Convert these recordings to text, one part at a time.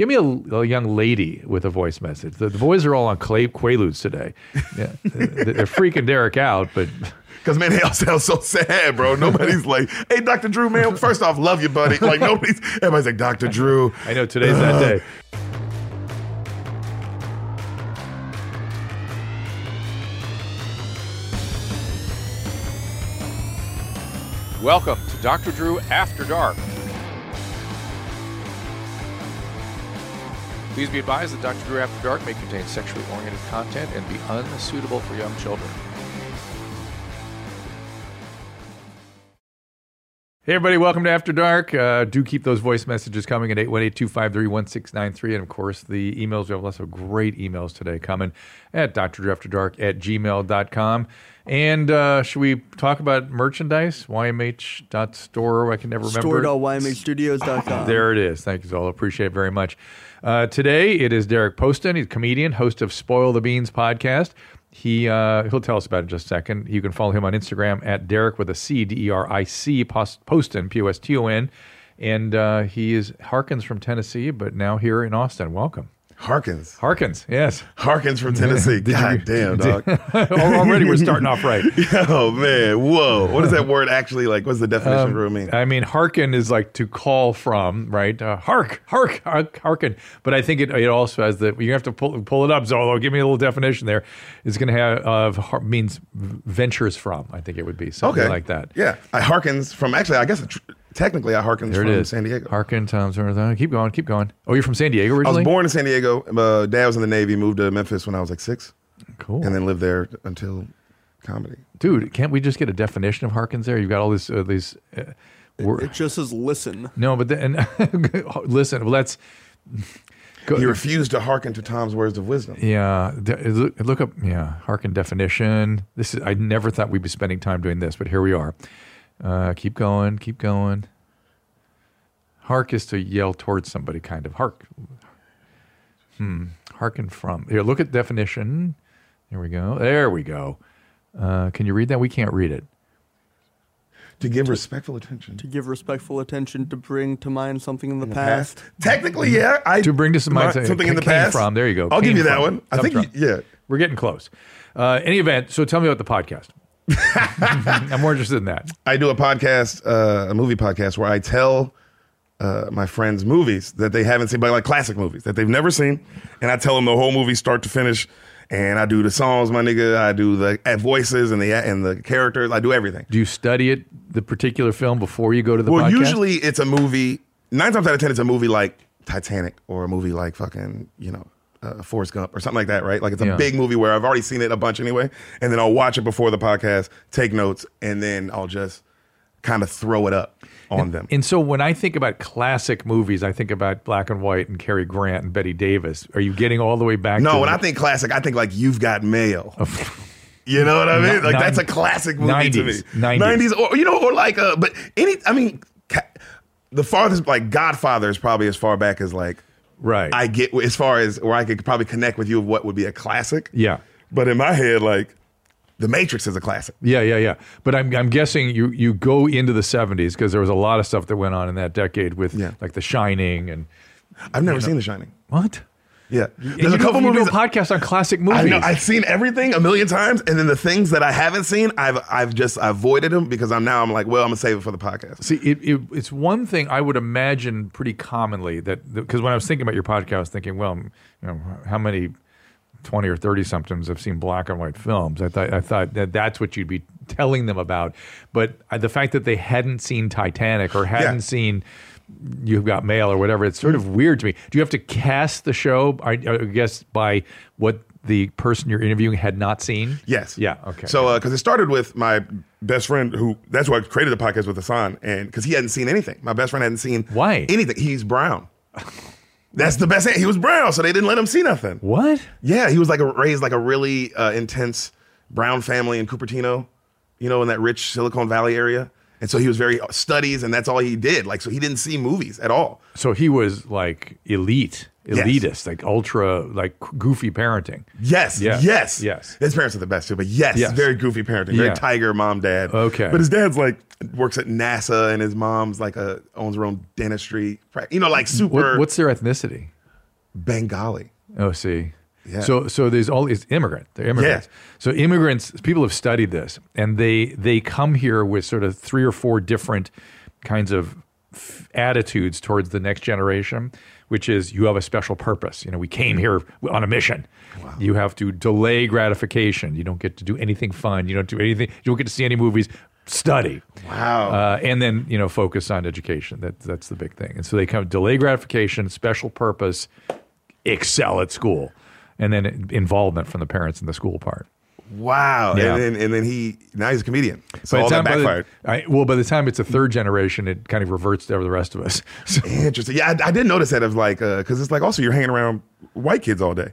Give me a, a young lady with a voice message. The, the boys are all on clay, Quaaludes today. Yeah, they're they're freaking Deric out, but Because man, they all sound so sad, bro. Nobody's like, "Hey, Dr. Drew, man. First off, love you, buddy." Like nobody's. Everybody's like, "Dr. Drew." I know today's that day. Welcome to Dr. Drew After Dark. Please be advised that Dr. Drew After Dark may contain sexually oriented content and be unsuitable for young children. Hey, everybody, welcome to After Dark. Uh, do keep those voice messages coming at 818 253 1693. And of course, the emails. We have lots of great emails today coming at drdrafterdark at gmail.com. And uh, should we talk about merchandise? YMH.store. I can never remember. Store.ymhstudios.com. There it is. Thank you, all. Appreciate it very much. Uh, today it is Deric Poston. He's a comedian, host of Spoil the Beans podcast. He uh, he'll tell us about it in just a second. You can follow him on Instagram at Deric with a C D E R I C Poston P O S T O N, and uh, he is Harkins from Tennessee, but now here in Austin. Welcome, Harkins. Harkins. Yes, Harkins from Tennessee. God damn, dog. already we're starting off right. oh man, whoa. What does that word actually like? What's the definition Um, for it mean? I mean, hearken is like to call from, right? Uh, hark, hark, hark, hearken. But I think it, it also has the you have to pull pull it up. Zolo, give me a little definition there. It's going to have uh, har- means ventures from. I think it would be something okay, like that. Yeah, I Harkins from actually. I guess tr- technically I Harkins There from it is. San Diego. Hearken, Tom sort of thing. Keep going, keep going. Oh, you're from San Diego I originally. was born in San Diego. Uh, dad was in the Navy. Moved to Memphis when I was like six, Cool, and then lived there until comedy. dude. Can't we just get a definition of Harkins there? You've got all this uh, these. Uh, wor- It just says listen. no, but then listen. Well, that's. Go, He refused to hearken to Tom's words of wisdom. Yeah, de- look, look up. Yeah, hearken definition. This is. I never thought we'd be spending time doing this, but here we are. Uh, keep going. Keep going. Hark is to yell towards somebody, kind of. Hark. Hmm. Hearken from. Here, look at definition. There we go. There we go. Uh, can you read that? We can't read it. To give respectful attention To give respectful attention, to bring to mind something in the, past. Technically, yeah. I To bring to some mind something in the came past. from. There you go. I'll Came give you that from. one. I think, from. yeah. We're getting close. Uh, any event. So tell me about the podcast. I'm more interested in that. I do a podcast, uh, a movie podcast, where I tell uh, my friends movies that they haven't seen, but like classic movies that they've never seen, and I tell them the whole movie start to finish. And I do the songs, my nigga. I do the uh, voices and the and the characters. I do everything. Do you study it, the particular film, before you go to the Well, podcast? usually it's a movie. Nine times out of ten, it's a movie like Titanic or a movie like fucking you know uh, Forrest Gump or something like that, right? Like it's a Yeah. big movie where I've already seen it a bunch anyway, and then I'll watch it before the podcast, take notes, and then I'll just kind of throw it up on them. And so when I think about classic movies, I think about Black and White and Cary Grant and Bette Davis. Are you getting all the way back? no, to when I think classic, I think like You've Got Mail. You know what I mean? Like that's a classic movie to me. 90s, 90s. or you know, or like uh, but any. I mean, ca- the farthest like Godfather is probably as far back as like right? I get as far as where I could probably connect with you of what would be a classic. yeah, But in my head, like The Matrix is a classic. yeah, yeah, yeah. But I'm I'm guessing you you go into the '70s because there was a lot of stuff that went on in that decade with Yeah. like The Shining and I've never seen The Shining. what? Yeah, there's you a couple you do movies. a podcast on classic movies. I know I've seen everything a million times, and then the things that I haven't seen, I've I've just avoided them because I'm now I'm like, well, I'm gonna save it for the podcast. See, it, it, it's one thing I would imagine pretty commonly that because when I was thinking about your podcast, I was thinking, well, you know, how many twenty or thirty somethings have seen black and white films? I thought I thought that that's what you'd be telling them about, but uh, the fact that they hadn't seen Titanic or hadn't Yeah. seen You've Got Mail or whatever, it's sort of weird to me. Do you have to cast the show? I, I guess by what the person you're interviewing had not seen. Yes. Yeah. Okay. So, because it started with my best friend, who that's why I created the podcast with Hassan, and because he hadn't seen anything. My best friend hadn't seen Why? anything. He's brown. That's the best. He was brown, so they didn't let him see nothing. What? Yeah, he was like a, raised like a really uh, intense brown family in Cupertino, you know, in that rich Silicon Valley area. And so he was very uh, studies, and that's all he did. Like, so he didn't see movies at all. So he was like elite, Yes. elitist, like ultra, like goofy parenting. Yes, Yes, yes, yes. His parents are the best too, but yes, Yes. very goofy parenting, very Yeah. tiger mom dad. Okay. but his dad's like works at NASA, and his mom's like a owns her own dentistry. You know, like super What, what's their ethnicity? Bengali. Oh, see. Yeah. So, so there's all these immigrant. They're immigrants. So immigrants, people have studied this, and they they come here with sort of three or four different kinds of f- attitudes towards the next generation, which is you have a special purpose. You know, we came here on a mission. You have to delay gratification. You don't get to do anything fun. You don't do anything. You don't get to see any movies. Study. Wow. Uh, and then you know focus on education. That that's the big thing. And so they come delay gratification, special purpose, excel at school, and then involvement from the parents in the school part. Wow. Yeah. And then and then he now he's a comedian. So By the all that by the- backfired. I, well, by the time it's a third generation, it kind of reverts to the rest of us. So, Interesting. Yeah, I, I did notice that of like uh, because it's like also you're hanging around white kids all day.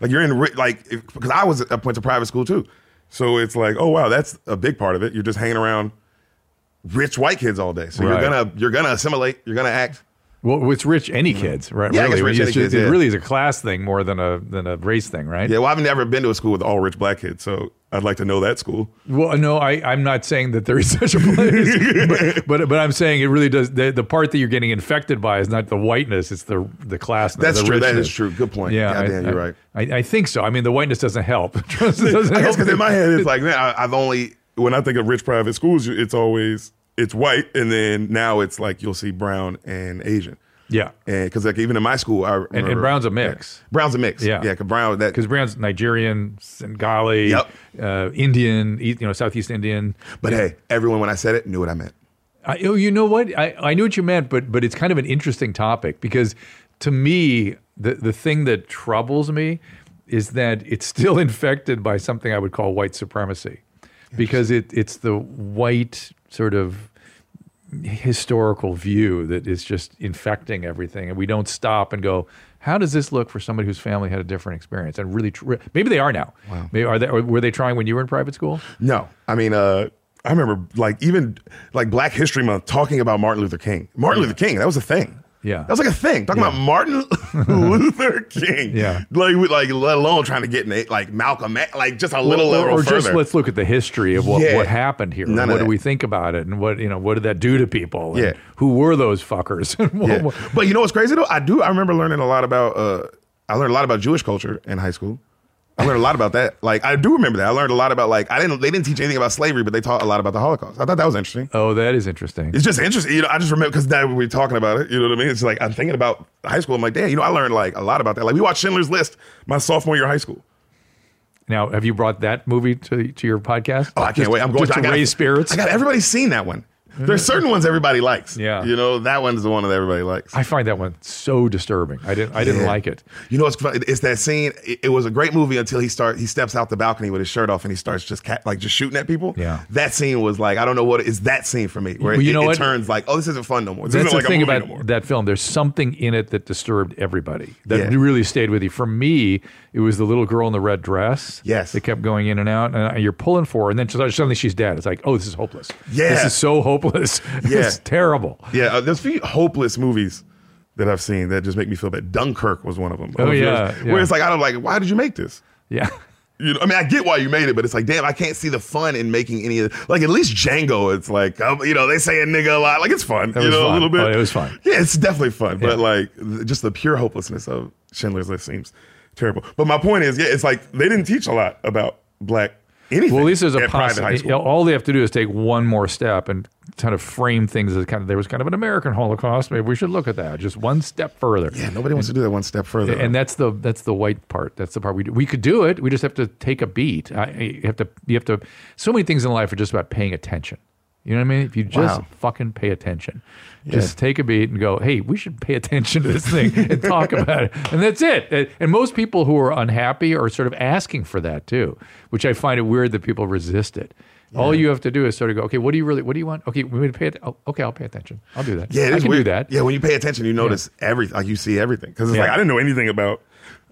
Like you're in like because I was I went to private school too, so it's like oh wow that's a big part of it. You're just hanging around rich white kids all day, so Right. you're gonna you're gonna assimilate. You're gonna act. Well, it's rich any kids, right? Mm-hmm. Yeah, really, rich It's any just- kids, it yeah. really is a class thing more than a than a race thing, right? Yeah, well I've never been to a school with all rich black kids, so I'd like to know that school. Well, no, I, I'm not saying that there is such a place, but, but but I'm saying it really does. The, the part that you're getting infected by is not the whiteness; it's the the class. That's the true. That richness. is true. Good point. Yeah, Goddamn, I, you're right. I, I think so. I mean, the whiteness doesn't help. It doesn't I guess help. because in my head it's like man, I, I've only when I think of rich private schools, it's always it's white, and then now it's like you'll see brown and Asian. yeah, And because like even in my school, I and, remember- and Brown's a mix. Brown's a mix. Yeah. yeah. Because Brown that. Because Brown's Nigerian, Bengali, Yep. uh, Indian, you know, Southeast Indian. But hey, everyone when I said it knew what I meant. I, oh, you know what? I, I knew what you meant, but but it's kind of an interesting topic because to me, the the thing that troubles me is that it's still infected by something I would call white supremacy, because it it's the white sort of historical view that is just infecting everything, and we don't stop and go. How does this look for somebody whose family had a different experience? And really, tr- maybe they are now. Wow. Maybe are they? Or were they trying when you were in private school? No, I mean, uh, I remember like even like Black History Month talking about Martin Luther King. Martin Luther King, that was a thing. Yeah. that was like a thing. Talking about Martin Luther King. Yeah. like like let alone trying to get in like Malcolm, X, like just a little or, or further. just let's look at the history of what, Yeah. what happened here. None what do we think about it? And what you know, what did that do to people? Yeah. who were those fuckers? What- Yeah. what- But you know what's crazy though? I do. I remember learning a lot about. Uh, I learned a lot about Jewish culture in high school. I learned a lot about that. Like I do remember that. I learned a lot about like I didn't. They didn't teach anything about slavery, but they taught a lot about the Holocaust. I thought that was interesting. oh, that is interesting. It's just interesting. You know, I just remember because now we're talking about it. You know what I mean? It's like I'm thinking about high school. I'm like, damn. You know, I learned like a lot about that. Like we watched Schindler's List my sophomore year of high school. Now, have you brought that movie to to your podcast? Oh, I can't Just- wait. I'm going just to, to gotta- raise spirits. I got everybody's seen that one. There's certain ones everybody likes. Yeah. You know, that one's the one that everybody likes. I find that one so disturbing. I didn't. I didn't Yeah. like it. You know what's funny? It's that scene. It, it was a great movie until he start he steps out the balcony with his shirt off and he starts just cat, like just shooting at people. Yeah. That scene was like I don't know what it's that scene for me where Well, it, you know it, what? turns like oh this isn't fun no more. This That's isn't the like thing about no that film. There's something in it that disturbed everybody. That Yeah. really stayed with you. For me, it was the little girl in the red dress. Yes. that kept going in and out, and you're pulling for her, and then suddenly she's dead. It's like, oh, this is hopeless. Yeah. this is so hopeless. Yeah. it's terrible. Yeah, uh, there's a few hopeless movies that I've seen that just make me feel bad. Dunkirk was one of them. Oh, yeah, yeah. Where it's like I don't like why did you make this? Yeah. You know, I mean, I get why you made it, but it's like, damn, I can't see the fun in making any of like at least Django. It's like, um, you know, they say a nigga a lot, like it's fun, That you know, fun. a little bit. Oh, it was fun. Yeah, it's definitely fun, but like just the pure hopelessness of Schindler's List seems terrible. But my point is, yeah, it's like they didn't teach a lot about black anything. Well, at least there's a at private high possibility. All they have to do is take one more step and kind of frame things as kind of there was kind of an American Holocaust. Maybe we should look at that just one step further. Yeah, nobody wants to do that one step further. and that's the that's the white part. That's the part we do. we could do it. We just have to take a beat. I, you have to you have to. So many things in life are just about paying attention. You know what I mean? If you just Wow. fucking pay attention, just take a beat and go, hey, we should pay attention to this thing and talk about it. And that's it. And- most people who are unhappy are sort of asking for that too, which I find it weird that people resist it. All you have to do is sort of go, okay, what do you really, what do you want? Okay, we need to pay it. Oh, okay, I'll pay attention. I'll do that. Yeah, it I is can weird. do that. Yeah, when you pay attention, you notice everything. Like you see everything because it's Yeah. like I didn't know anything about.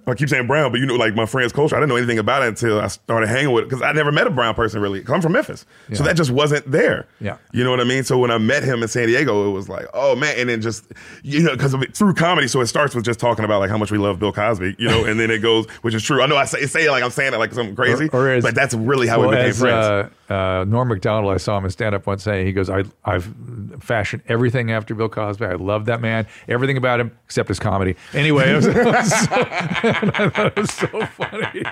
I keep saying Brown, but you know, like my friend's culture, I didn't know anything about it until I started hanging with it because I never met a Brown person really. 'Cause I'm from Memphis, so that just wasn't there. Yeah. you know what I mean. So when I met him in San Diego, it was like, oh man, and then just you know, because of it through comedy, so it starts with just talking about like how much we love Bill Cosby, you know, and then it goes, which is true. I know I say, say it like I'm saying it like something crazy, Or- or as- but that's really how well, we became as, friends. Uh, uh, Norm Macdonald, I saw him in stand up once saying, he goes, I, I've fashioned everything after Bill Cosby. I love that man, everything about him except his comedy. Anyway, it was, it was so, I thought it was so funny.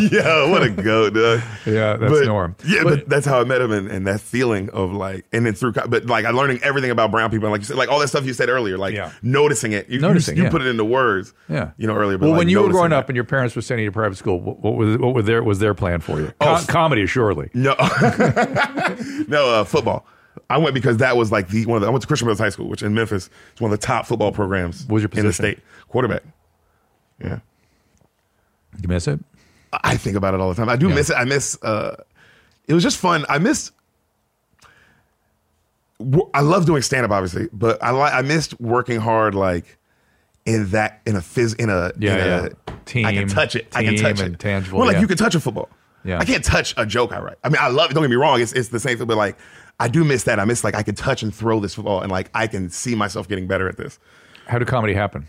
yeah, what a goat, dude. Yeah, that's but, Norm. Yeah, But- but, that's how I met him, and, and that feeling of like, and then through, but like, I learning everything about brown people, and like you said, like all that stuff you said earlier, like Yeah. noticing it, you, you- Noticing, you, yeah. put it into words, Yeah, you know, earlier. But Well, like when you were growing it. up and your parents were sending you to private school, what, what was what was their was their plan for you? Oh, Com- f- comedy, surely. no, no, uh, football. I went because that was like the one of the, I went to Christian Brothers High School, which in Memphis is one of the top football programs What was your position? in the state, quarterback. Yeah. You miss it? I think about it all the time. I do Yeah. miss it. I miss. Uh, it was just fun. I miss. I love doing stand up, obviously, but I like. I missed working hard, like in that in a phys in a Yeah, in a. Team- I can touch it. I can touch it. tangible, Well, like yeah. you can touch a football. Yeah. I can't touch a joke I write. I mean, I love it. Don't get me wrong. It's it's the same thing, but like I do miss that. I miss like I could touch and throw this football, and like I can see myself getting better at this. How did comedy happen?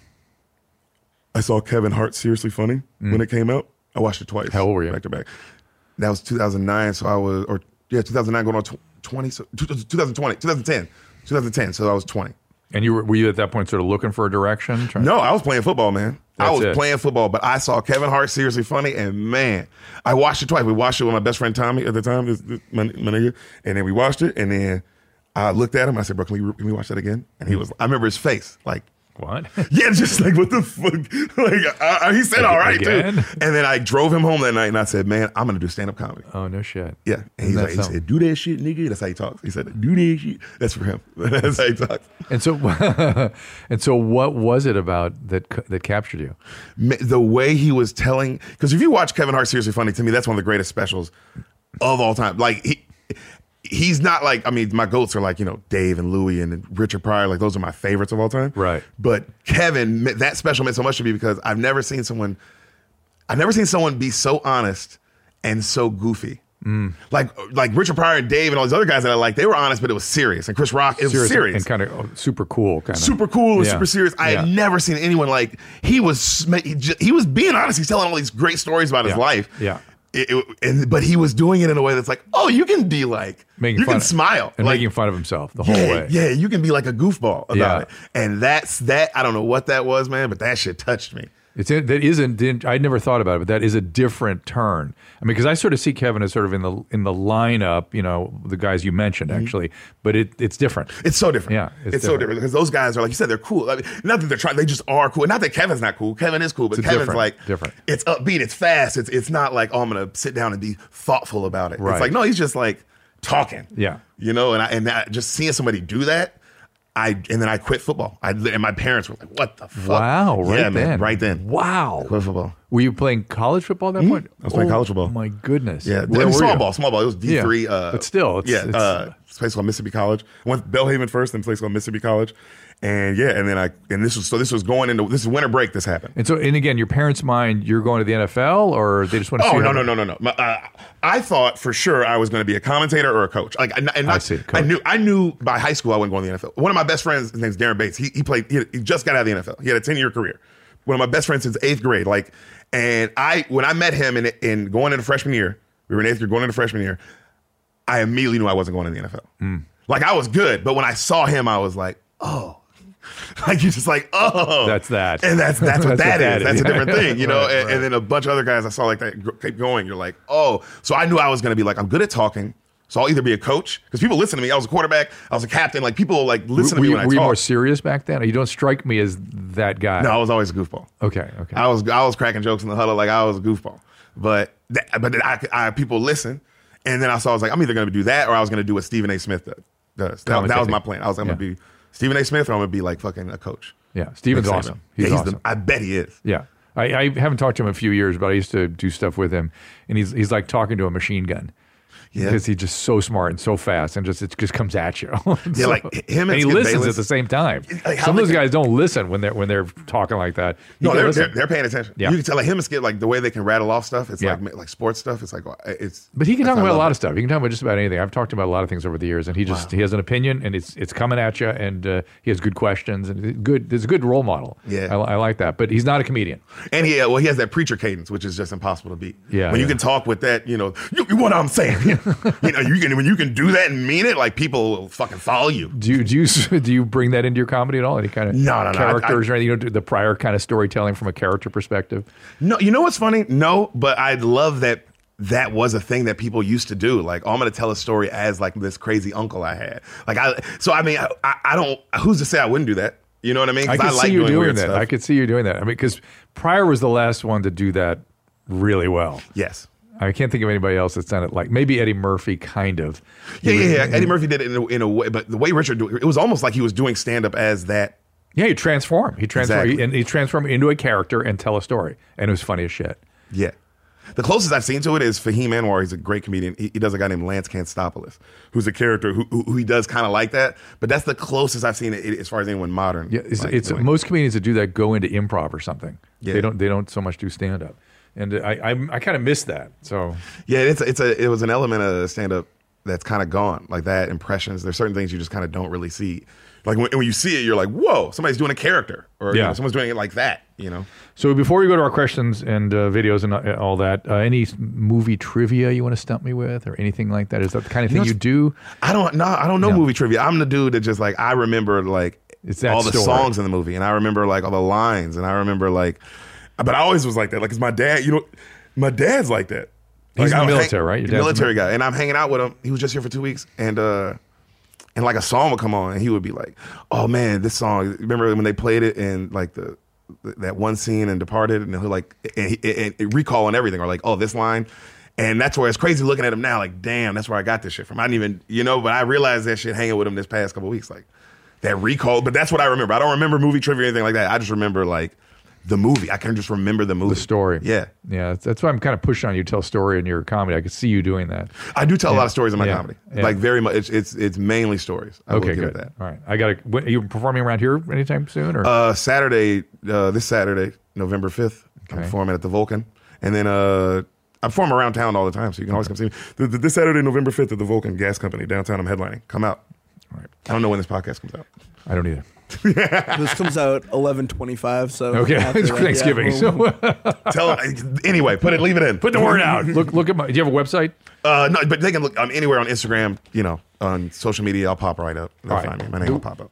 I saw Kevin Hart seriously funny when it came out. I watched it twice. Mm. How old were you? Back to back. That was 2009. So I was, or yeah, 2009 going on tw- 20, so, 2020, 2010, 2010. So I was 20. And you were were you at that point sort of looking for a direction? No, I was playing football, man. I was it. playing football, but I saw Kevin Hart seriously funny, and man, I watched it twice. We watched it with my best friend Tommy at the time, this, this, my, my nigga, and then we watched it, and then I looked at him. I said, "Bro, can we, can we watch that again?" And he hmm. was, I remember his face, like, What? Yeah, just like what the fuck? Like I, I- he said, all right, Again? dude. And then I drove him home that night, and I said, man, I'm gonna do stand up comedy. oh no shit. Yeah, and he's like, he said, do that shit, nigga. That's how he talks. He said, do that shit. That's for him. That's how he talks. And so, and so, what was it about that that captured you? The way he was telling, because if you watch Kevin Hart Seriously Funny, to me, that's one of the greatest specials of all time. Like he. He's not like I mean my goats are like you know Dave and Louie and Richard Pryor like those are my favorites of all time Right. but Kevin that special meant so much to me because I've never seen someone I've never seen someone be so honest and so goofy. Mm. Like like Richard Pryor and Dave and all these other guys that I like, they were honest, but it was serious. And Chris Rock, it was Serious serious. and kind of oh, super cool, kind of super cool and Yeah. super serious. I had never seen anyone like he was. He, he was being honest. He's telling all these great stories about his Yeah. life. Yeah. It- it- and, but he was doing it in a way that's like, oh, you can be like, making you fun can smile and like, making fun of himself the whole yeah, way. Yeah, you can be like a goofball about Yeah. it. And that's that. I don't know what that was, man, but that shit touched me. It's in, that isn't. I'd never thought about it, but that is a different turn. I mean, because I sort of see Kevin as sort of in the in the lineup, you know, the guys you mentioned mm-hmm. actually, but it it's different. It's so different. Yeah, it's, it's so different. different because those guys are like you said, they're cool. I mean, not that they're trying; they just are cool. Not that Kevin's not cool. Kevin is cool, but Kevin's different, like different. It's upbeat. It's fast. It's it's not like oh, I'm gonna sit down and be thoughtful about it. Right. It's like no, he's just like talking. Yeah. you know, and I, and that, just seeing somebody do that. I and then I quit football. I and my parents were like, "What the fuck?" Wow, right yeah, then, man, right then. Wow, Quit football. Were you playing college football at that point? I was playing Oh, college football. Oh my goodness. Yeah, Where I mean, small you? ball, small ball. It was D three. Yeah, uh, but still, it's- yeah, it's- uh, it's a place called Mississippi College. I went to Belhaven first, then a place called Mississippi College, and yeah, and then I and this was so this was going into this is winter break. This happened. And so, and again, your parents' mind, you're going to the NFL, or they just want to see. Oh no no no no no! Uh, I thought for sure I was going to be a commentator or a coach. Like, and, not, I see, I knew I knew by high school I wouldn't go to the NFL. One of my best friends, his name's Daren Bates. He, he played. He, he just got out of the NFL. He had a ten year career. One of my best friends since eighth grade. Like, and I when I met him in in going into freshman year, we were in eighth grade going into freshman year. I immediately knew I wasn't going to the NFL. Hmm. Like I was good, but when I saw him, I was like, oh. Like you're just like, oh, That's that. and that's that's what That's that what is. that That's a different thing, you know. Right, and, right. and then a bunch of other guys I saw like that keep going. You're like, oh, so I knew I was going to be like, I'm good at talking, so I'll either be a coach because people listen to me. I was a quarterback, I was a captain. Like people like listen were to me you, when I were you more serious back then? You don't strike me as that guy. no, I was always a goofball. Okay. Okay. I was I was cracking jokes in the huddle like I was a goofball. But that, but then I, I people listen, and then I saw I was like I'm either going to do that or I was going to do what Stephen A. Smith does. That, that was my plan. I was like i'm going to be Stephen A. Smith or I'm going to be like fucking a coach. yeah. Stephen's Like, awesome. yeah, He's, he's awesome. the, I bet he is. Yeah. I, I haven't talked to him in a few years, but I used to do stuff with him, and he's he's like talking to a machine gun. Yeah. because he's just so smart and so fast, and just it just comes at you. Yeah, like, him and he listens Bayless- at the same time. Like, Some of those guys don't listen when they're when they're talking like that. You No, they're, they're, they're paying attention. Yeah. You can tell like him and Skip, like the way they can rattle off stuff. It's Yeah. like like sports stuff. It's like uh, it's. But he can talk about a lot of stuff. He can talk about just about anything. I've talked about a lot of things over the years, and he just he has an opinion, and it's it's coming at you, and uh, he has good questions, and good. There's a good role model. Yeah. I, I like that. But he's not a comedian. And he, uh, well, he has that preacher cadence, which is just impossible to beat. Yeah, when you can talk with that, you know, you, you- what I'm saying. you know, you can when you can do that and mean it, like people will fucking follow you. Do you do you do you bring that into your comedy at all? Any kind of No, no, no. I- characters or anything? You don't the prior kind of storytelling from a character perspective. No, you know what's funny? No, but I love that that was a thing that people used to do. Like, oh, I'm going to tell a story as like this crazy uncle I had. Like, I so I mean, I, I don't. Who's to say I wouldn't do that? You know what I mean? I could like see you doing weird that. stuff. I could see you doing that. I mean, because Pryor was the last one to do that really well. Yes. I can't think of anybody else that's done it like maybe Eddie Murphy, kind of. Yeah, yeah, yeah. Eddie Murphy did it in a, in a way, but the way Richard do it, it was almost like he was doing stand up as that. Yeah, he transformed. He transformed, Exactly. and he transformed into a character and tell a story, and it was funny as shit. Yeah. The closest I've seen to it is Fahim Anwar. He's a great comedian. He, he does a guy named Lance Kanstopoulos, who's a character who, who, who he does kind of like that. But that's the closest I've seen it, as far as anyone modern. Yeah, it's, like, it's most comedians that do that go into improv or something. Yeah. They don't. They don't so much do stand up, and I I, I kind of miss that. So Yeah, it's it's a it was an element of stand up that's kind of gone like that. Impressions. There's certain things you just kind of don't really see. Like when, when you see it, you're like, whoa, somebody's doing a character, or you Yeah. know, someone's doing it like that. You know. so before we go to our questions and uh, videos and uh, all that, uh, any movie trivia you want to stump me with, or anything like that? Is that the kind of thing know, you do? I don't know. I don't know movie trivia. I'm the dude that just like I remember like It's that all the story. songs in the movie, and I remember like all the lines, and I remember like. But I always was like that, like, cause my dad, you know, my dad's like that. He's Like, in the military, right? Your a military guy, and I'm hanging out with him. He was just here for two weeks, and uh, and like a song would come on, and he would be like, "Oh man, this song." Remember when they played it in like the that one scene and Departed, and he'll like and, and, and recall and everything, or like, "Oh, this line." And that's where it's crazy looking at him now. Like, damn, that's where I got this shit from. I didn't even, you know, but I realized that shit hanging with him this past couple weeks, like that recall. But that's what I remember. I don't remember movie trivia or anything like that. I just remember like the movie. I can just remember the movie, The story. Yeah, Yeah, that's, that's why I'm kind of pushing on you to tell a story in your comedy. I could see you doing that. I do tell a lot of stories in my Yeah. comedy. Yeah. Like very much, it's it's, it's mainly stories. I Okay, good. That. All right, I got to. Are you performing around here anytime soon? Or Uh, Saturday, uh, this Saturday, November fifth, I'm performing at the Vulcan, and then uh, I perform around town all the time, so you can always come see me. Th- th- This Saturday, November fifth, at the Vulcan Gas Company downtown. I'm headlining. Come out. All right. I don't know when this podcast comes out. I don't either. This comes out 11:25, so Okay, it's that, Thanksgiving. yeah, So Tell anyway. Put it. Leave it in. put the word out. Look, look at my. Do you have a website? Uh, no, but they can look on anywhere on Instagram. You know, on social media. I'll pop right up. They'll All right. find me. My name will pop up.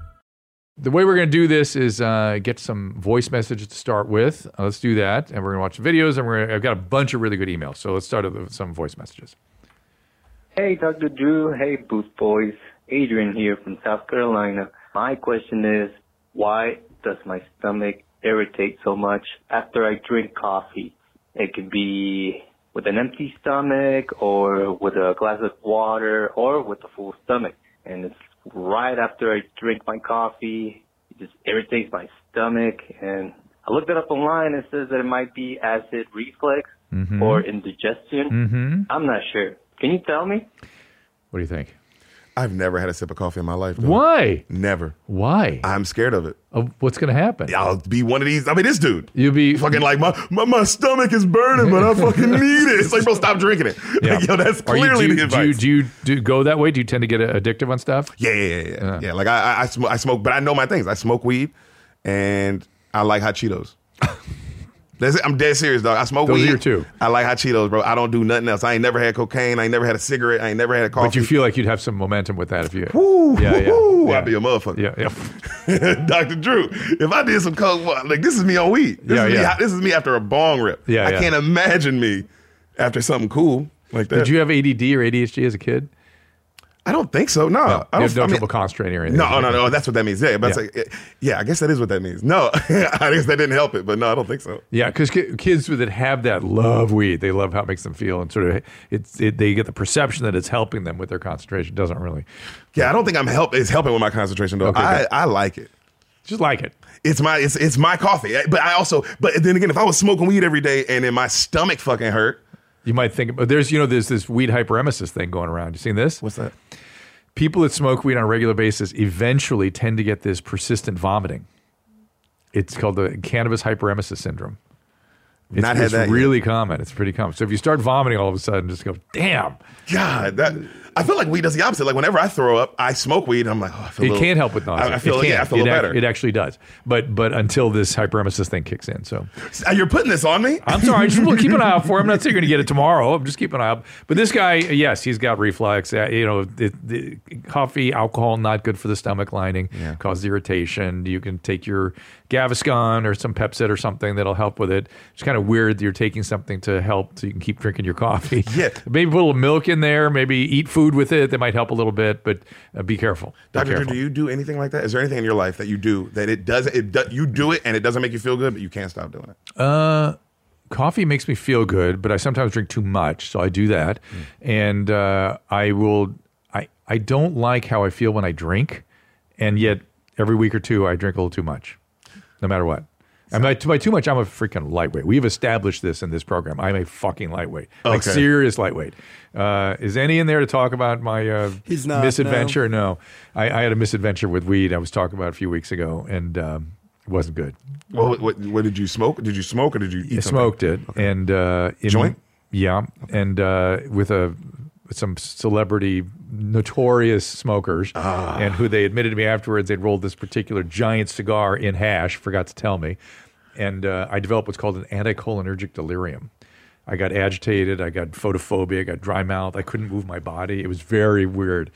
The way we're going to do this is uh, get some voice messages to start with. Uh, let's do that, and we're going to watch videos, and we're. Gonna, I've got a bunch of really good emails, so let's start with some voice messages. Hey, Dr. Drew. Hey, Booth Boys. Adrian here from South Carolina. My question is, why does my stomach irritate so much after I drink coffee? It could be with an empty stomach or with a glass of water or with a full stomach. And it's right after I drink my coffee. It just irritates my stomach. And I looked it up online. It says that it might be acid reflux or indigestion. Mm-hmm. I'm not sure. Can you tell me? What do you think? I've never had a sip of coffee in my life. Why? Never. Why? I'm scared of it. Of what's going to happen? I'll be one of these. I mean, this dude. You'll be fucking like my, my my stomach is burning, but I fucking need it. It's like, bro, stop drinking it. Yeah. Like, yo, that's Are you- clearly do, the you, do, you, advice. do you do you go that way? Do you tend to get addictive on stuff? yeah, yeah, yeah, yeah, yeah. Like I, I, I smoke, I smoke, but I know my things. I smoke weed, and I like hot Cheetos. That's. I'm dead serious, dog. I smoke Those weed. two. I like hot Cheetos, bro. I don't do nothing else. I ain't never had cocaine. I ain't never had a cigarette. I ain't never had a coffee. But you feel like you'd have some momentum with that if you. Woo, yeah, yeah, woo, yeah. I'd be a motherfucker. Yeah, yeah. Dr. Drew, if I did some coke, like this is me on weed. This Yeah, is yeah. me. This is me after a bong rip. Yeah, I yeah. can't imagine me after something cool. like that. Did you have ADD or ADHD as a kid? I don't think so. No, I don't. have no I mean- concentrating or anything. No, no, no. Oh, that's what that means. Yeah, but Yeah. like, yeah, I guess that is what that means. No, I guess that didn't help it, but no, I don't think so. Yeah, because kids that have that love weed. They love how it makes them feel, and sort of it's it, they get the perception that it's helping them with their concentration. Doesn't really. Yeah, I don't think I'm help. It's helping with my concentration though. Okay, I. I like it. Just like it. It's my it's it's my coffee. But I also but then again, if I was smoking weed every day and then my stomach fucking hurt, You might think, but there's you know there's this weed hyperemesis thing going around. You seen this? what's that? People that smoke weed on a regular basis eventually tend to get this persistent vomiting. It's called the cannabis hyperemesis syndrome. It's, Not had it's that yet. really common. It's pretty common. So if you start vomiting all of a sudden, just go, damn. God, that I feel like weed does the opposite. Like whenever I throw up, I smoke weed. I'm like, oh, I feel. It little- can't help with nausea. I, I feel it yeah, I feel a it ac- better. It actually does. But but until this hyperemesis thing kicks in, so Uh, You're putting this on me. I'm sorry. Just keep an eye out for. it. I'm not saying you're going to get it tomorrow. I'm just keeping an eye out. But this guy, yes, he's got reflux. Uh, you know, the, the coffee, alcohol, not good for the stomach lining. Causes irritation. You can take your Gaviscon or some Pepcid or something that'll help with it. It's kind of weird that you're taking something to help so you can keep drinking your coffee. Yeah. Maybe put a little milk in there. Maybe eat food with it. That might help a little bit. But uh, be careful. Be Doctor, careful. do you do anything like that? Is there anything in your life that you do that it does it do, you do it and it doesn't make you feel good, but you can't stop doing it? Uh, coffee makes me feel good, but I sometimes drink too much, so I do that. And uh, I will. I I don't like how I feel when I drink, and yet every week or two I drink a little too much, no matter what. And by, by too much, I'm a freaking lightweight. We've established this in this program. I'm a fucking lightweight, like Okay. serious lightweight. Uh, is any in there to talk about my uh, He's not, misadventure? No, I, I had a misadventure with weed. I was talking about a few weeks ago, and um, it wasn't good. What, what, what did you smoke? Did you smoke or did you eat? I smoked it, and uh, in- Joint? Yeah, and uh, with a some celebrity, notorious smokers, Ah. and who they admitted to me afterwards they'd rolled this particular giant cigar in hash. Forgot to tell me, and uh, I developed what's called an anticholinergic delirium. I got agitated. I got photophobia. I got dry mouth. I couldn't move my body. It was very weird,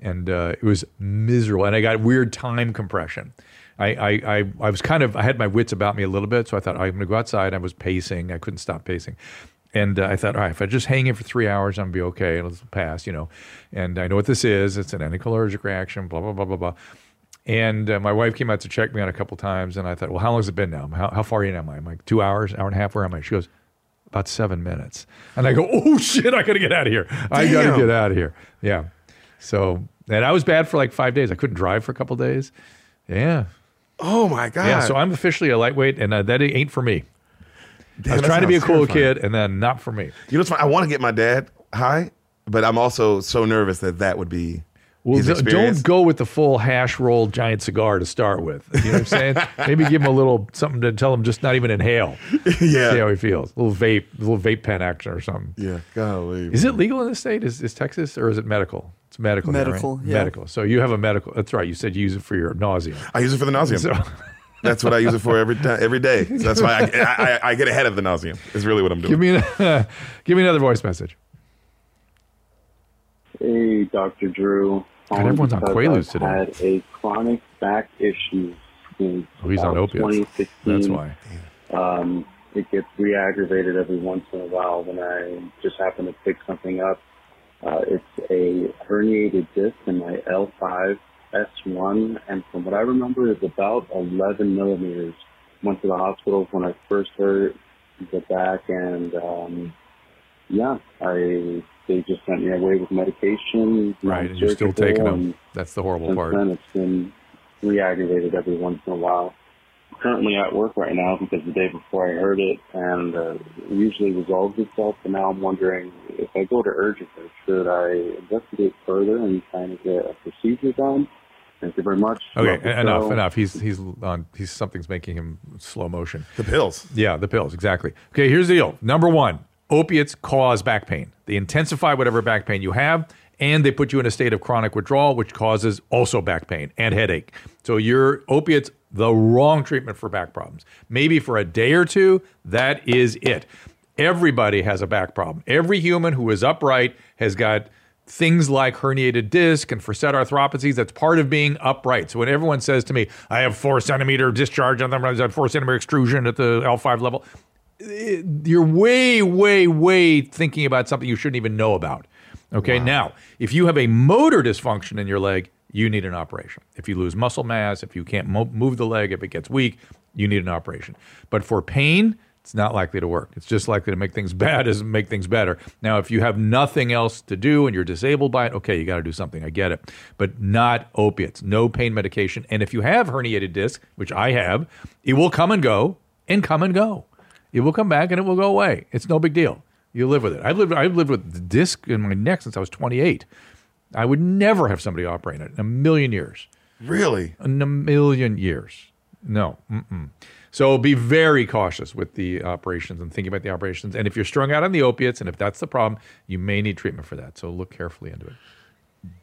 and uh, it was miserable. And I got weird time compression. I, I, I, I was kind of I had my wits about me a little bit, so I thought I'm going to go outside. I was pacing. I couldn't stop pacing, and uh, I thought, all right, if I just hang in for three hours, I'm gonna be okay. It'll pass, you know. And I know what this is. It's an anticholinergic reaction. Blah blah blah blah blah. And uh, my wife came out to check me on a couple times, and I thought, well, how long has it been now? How, how far in am I? I'm like two hours, hour and a half. Where am I? She goes, about seven minutes. And I go, oh shit, I gotta get out of here. I gotta get out of here. Yeah. So, and I was bad for like five days. I couldn't drive for a couple days. Yeah. Oh my god! Yeah. So I'm officially a lightweight, and uh, that ain't for me. Damn, I was trying to be a cool terrifying. kid, and then not for me. You know what's funny? I want to get my dad high, but I'm also so nervous that that would be Well, his don't go with the full hash roll giant cigar to start with. You know what I'm saying? Maybe give him a little something to tell him just not even inhale. Yeah. See how he feels. A little vape, a little vape pen action or something. Yeah, golly. Is it legal in the state? Is, is Texas or is it medical? It's medical. here, right? Medical, yeah. Medical. So you have a medical. That's right. You said you use it for your nausea. I use it for the nausea. So That's what I use it for every time, every day. So that's why I, I, I, I get ahead of the nausea. Is really what I'm doing. give me an, give me another voice message. Hey, Dr. Drew. God, everyone's on Quaaludes today. had a chronic back issue since Oh, he's on opiates. 2016. That's why. Um, it gets re-aggravated every once in a while when I just happen to pick something up. Uh, it's a herniated disc in my L5 S1, and from what I remember, it's about 11 millimeters. Went to the hospital when I first hurt the back, and um, yeah, I they just sent me away with medication. Right, and you're still taking them. That's the horrible since part. then, it's been re-aggravated every once in a while. I'm currently at work right now because the day before I heard it, and uh, it usually resolves itself. And now I'm wondering if I go to urgent care, should I investigate further and kind of get a procedure done? Thank you very much. Okay, Love enough, enough. He's he's on. He's something's making him slow motion. The pills. Yeah, the pills, exactly. Okay, here's the deal. Number one, opiates cause back pain. They intensify whatever back pain you have, and they put you in a state of chronic withdrawal, which causes also back pain and headache. So your opiates, the wrong treatment for back problems. Maybe for a day or two, that is it. Everybody has a back problem. Every human who is upright has got things like herniated disc and facet arthropathies. That's part of being upright. So when everyone says to me, I have four centimeter discharge on them, I have four centimeter extrusion at the L5 level, Eh, you're way, way, way thinking about something you shouldn't even know about. Okay, now if you have a motor dysfunction in your leg, you need an operation. If you lose muscle mass, if you can't mo- move the leg, if it gets weak, you need an operation. But for pain, it's not likely to work. It's just likely to make things bad as make things better. Now, if you have nothing else to do and you're disabled by it, okay, you got to do something. I get it. But not opiates, no pain medication. And if you have herniated disc, which I have, it will come and go and come and go. It will come back and it will go away. It's no big deal. You live with it. I've lived, I've lived with the disc in my neck since I was 28. I would never have somebody operate it in a million years. Really? In a million years. No. Mm-mm. So be very cautious with the operations and thinking about the operations. And if you're strung out on the opiates, and if that's the problem, you may need treatment for that. So look carefully into it.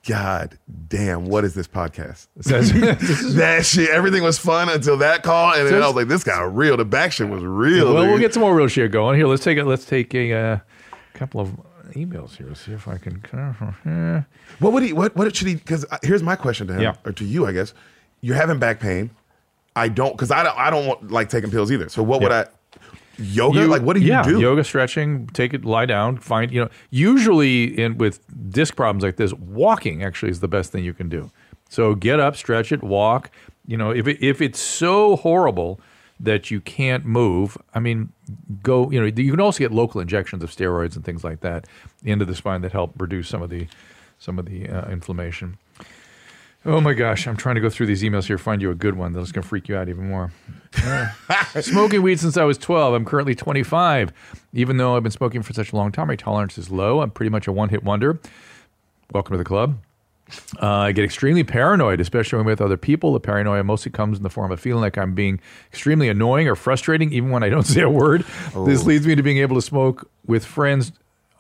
God damn, what is this podcast? That shit, everything was fun until that call, and then I was like, this got real. The back shit was real. well, dude. we'll get some more real shit going here. Let's take it. Let's take a uh, couple of emails here. Let's see if I can. What would he? What what should he? Because here's my question to him, Yeah. or to you, I guess. You're having back pain. I don't, because I don't, I don't want, like taking pills either. So what would I? Yoga? You- like what do you yeah, do? Yoga, stretching, take it, lie down, find, you know, usually in with disc problems like this, walking actually is the best thing you can do. So get up, stretch it, walk. You know, if it, if it's so horrible that you can't move, I mean, go, you know, you can also get local injections of steroids and things like that into the spine that help reduce some of the some of the uh, inflammation. Oh my gosh, I'm trying to go through these emails here, find you a good one that's going to freak you out even more. Smoking weed since I was 12. I'm currently 25. Even though I've been smoking for such a long time, my tolerance is low. I'm pretty much a one hit wonder. Welcome to the club. Uh, I get extremely paranoid, especially when I'm with other people. The paranoia mostly comes in the form of feeling like I'm being extremely annoying or frustrating, even when I don't say a word. This leads me to being able to smoke with friends,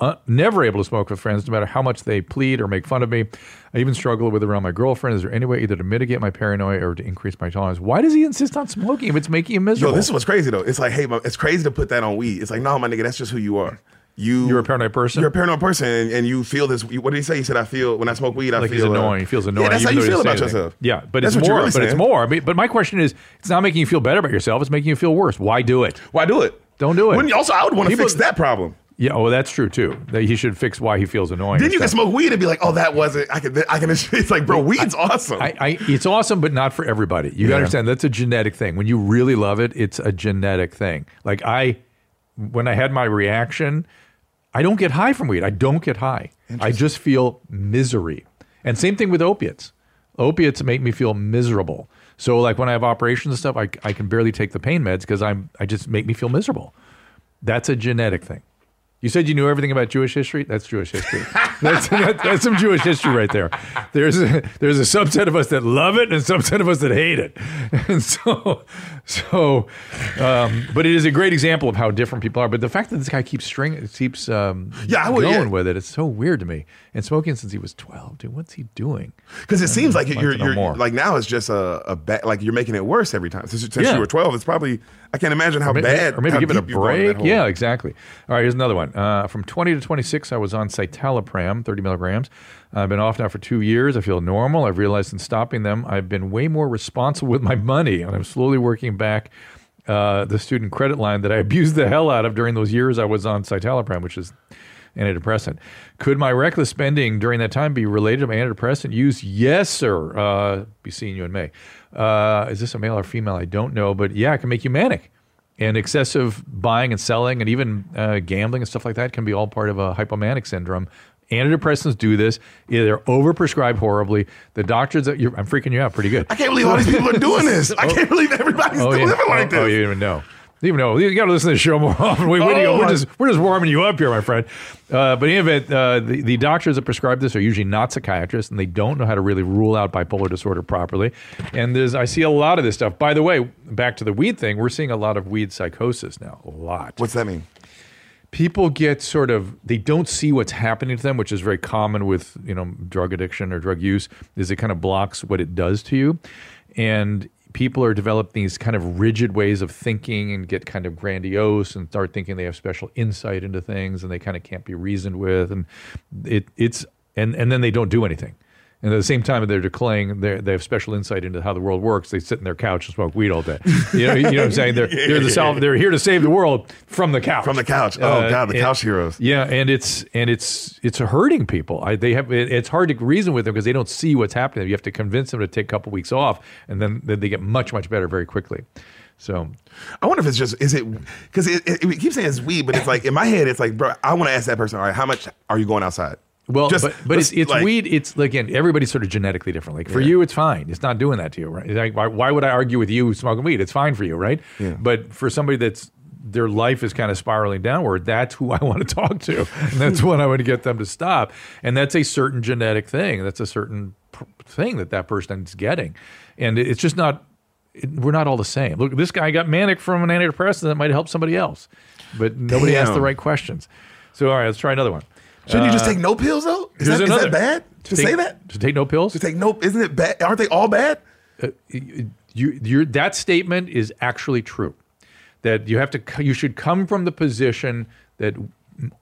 uh, never able to smoke with friends, no matter how much they plead or make fun of me. I even struggle with it around my girlfriend. Is there any way either to mitigate my paranoia or to increase my tolerance? Why does he insist on smoking if it's making him miserable? Yo, this is what's crazy though. It's like, hey, it's crazy to put that on weed. It's like, no, my nigga, that's just who you are. You, You're a paranoid person? You're a paranoid person, and, and you feel this. What did he say? He said, "I feel when I smoke weed, I like feel he's uh, annoying. he feels annoying. Yeah, that's how you feel about anything. yourself. Yeah, but That's it's more. really but it's more. I but my question is, it's not making you feel better about yourself. It's making you feel worse. Why do it? Why do it? Don't do it. When, also, I would want to fix that problem. Yeah, well, that's true too. That he should fix why he feels annoying. Then you can smoke weed and be like, "Oh, that wasn't." I can. I can. It's like, bro, weed's awesome. I, I, it's awesome, but not for everybody. You got to Yeah. understand that's a genetic thing. When you really love it, it's a genetic thing. Like I, when I had my reaction, I don't get high from weed. I don't get high. I just feel misery. And same thing with opiates. Opiates make me feel miserable. So like when I have operations and stuff, I, I can barely take the pain meds because I'm I just make me feel miserable. That's a genetic thing. You said you knew everything about Jewish history. That's Jewish history. that's, that, that's some Jewish history right there. There's a, there's a subset of us that love it and a subset of us that hate it. And so, so, um, but it is a great example of how different people are. But the fact that this guy keeps string keeps um, Yeah, I would- going yeah. with it, it's so weird to me. And smoking since he was 12, dude. What's he doing? Because it seems like you're, you're more. like now it's just a, a bad like you're making it worse every time. Since, since Yeah. you were 12, it's probably I can't imagine how Or may- bad or maybe give it a deep you've gone in that break. Yeah, exactly. All right, here's another one. Uh, from 20 to 26, I was on citalopram, 30 milligrams. I've been off now for two years. I feel normal. I've realized in stopping them, I've been way more responsible with my money, and I'm slowly working back uh, the student credit line that I abused the hell out of during those years I was on citalopram, which is antidepressant. Could my reckless spending during that time be related to my antidepressant use? Yes, sir. Uh, be seeing you in May. Uh, is this a male or female? I don't know, but yeah, it can make you manic. And excessive buying and selling and even uh, gambling and stuff like that can be all part of a hypomanic syndrome. Antidepressants do this. Either they're overprescribed horribly. The doctors, that you're, I'm freaking you out pretty good. I can't believe all these people are doing this. I can't believe everybody's Oh, yeah. living like oh, this. oh, you didn't even know. You even know. You got to listen to the show more often. We, we- Oh, we're just we're just warming you up here, my friend. Uh, but in any event, uh, the, the doctors that prescribe this are usually not psychiatrists, and they don't know how to really rule out bipolar disorder properly. And there's I see a lot of this stuff. By the way, back to the weed thing, we're seeing a lot of weed psychosis now. A lot What's that mean? people get sort of they don't see what's happening to them which is very common with you know drug addiction or drug use is it kind of blocks what it does to you and people are developing these kind of rigid ways of thinking and get kind of grandiose and start thinking they have special insight into things and they kind of can't be reasoned with. And it it's and and then they don't do anything And at the same time, they're declaring they they have special insight into how the world works. They sit in their couch and smoke weed all day. You know, you know what I'm saying? They're they're the salve, they're here to save the world from the couch. From the couch. Oh, Uh, God, the and- couch heroes. Yeah, and it's and it's it's hurting people. I, they have it, it's hard to reason with them because they don't see what's happening. You have to convince them to take a couple weeks off, and then, then they get much much better very quickly. So I wonder if it's just is it because it, it, it keeps saying it's weed, but it's like in my head, it's like, bro, I want to ask that person, all right, how much are you going outside? Well, Just- but, but it's, it's like- weed. It's like, again, everybody's sort of genetically different. Like for you, it's fine. It's not doing that to you, right? Like, why, why would I argue with you smoking weed? It's fine for you, right? But for somebody that's their life is kind of spiraling downward, that's who I want to talk to, and that's when I want to get them to stop. And that's a certain genetic thing. That's a certain p- thing that that person is getting, and it's just not. It, we're not all the same. Look, this guy got manic from an antidepressant that might help somebody else, but nobody asked the right questions. So, all right, let's try another one. Shouldn't you just Uh, take no pills though? Is that, is that bad? To take, say that? To take no pills? To take no? Isn't it bad? Aren't they all bad? you, you're, that statement is actually true. That you have to, you should come from the position that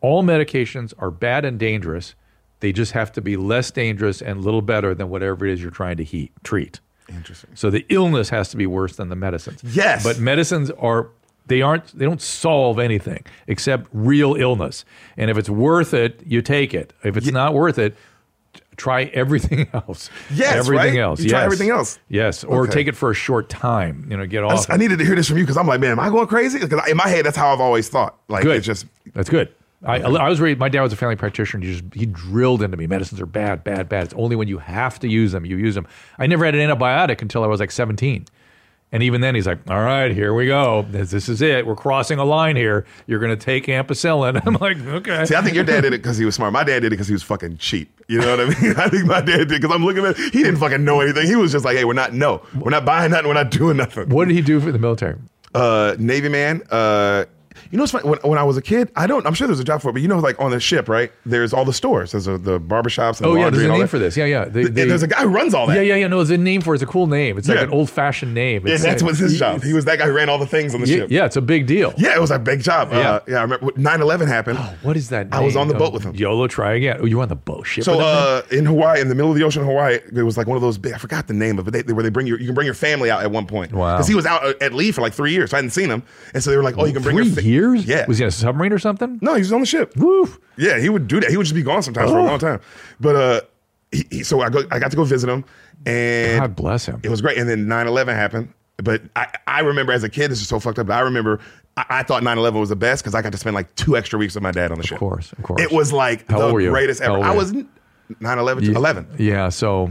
all medications are bad and dangerous. They just have to be less dangerous and a little better than whatever it is you're trying to heat, treat. Interesting. So the illness has to be worse than the medicines. Yes. But medicines are they aren't they don't solve anything except real illness. And if it's worth it, you take it. If it's not worth it, try everything else. Yes, everything right? else. You try yes. everything else. Yes, or Okay. take it for a short time. You know, get I, off. just- I needed to hear this from you because I'm like, man, am I going crazy? Because in my head, that's how I've always thought. Like, good. it's just That's good. I, I was raised. My dad was a family practitioner. He just he drilled into me medicines are bad, bad, bad. It's only when you have to use them you use them. I never had an antibiotic until I was like seventeen, and even then he's like, "All right, here we go. This, this is it. We're crossing a line here. You're going to take ampicillin." I'm like, "Okay." See, I think your dad did it because he was smart. My dad did it because he was fucking cheap. You know what I mean? I think my dad did because I'm looking at he didn't fucking know anything. He was just like, hey, we're not no, we're not buying nothing. We're not doing nothing. what did he do for the military? uh, Navy man. Uh, you know what's funny? When, when I was a kid, I don't. I'm sure there's a job for it, but you know, like on the ship, right? There's all the stores. There's a, the barbershops. And the. Oh yeah, there's a name for this. Yeah, yeah. They, they- there's a guy who runs all that. Yeah, yeah, yeah. No, there's a name for it. It's a cool name. It's like an old fashioned name. Yeah, that's what's his job. He was that guy who ran all the things on the Yeah, ship. yeah, it's a big deal. Yeah, it was a big job. Yeah. Uh, yeah, I remember 9/11 happened. Oh, what is that? I was on the boat Oh, with him. YOLO, try again. Oh, you were on the boat ship. So uh, in Hawaii, in the middle of the ocean, in Hawaii, there was like one of those big. I forgot the name of it. They, they- where they bring your, you can bring your family out at one point. Wow. Because he was out at leave for like three years. So I hadn't seen him, and so they were like, "Oh, you can bring three your fa- years. Yeah. was he on a submarine or something? No, he was on the ship. Woo. Yeah, he would do that. He would just be gone sometimes for a Oh. long time. But uh, he, he, so I go, I got to go visit him, and God bless him. it was great. And then 9-11 happened. But I, I remember as a kid, this is so fucked up. But I remember I, I thought 9-11 was the best because I got to spend like two extra weeks with my dad on the ship. Of course, of course. It was like How the old were you? greatest ever. I was you? 9-11, You- 11. Yeah. So,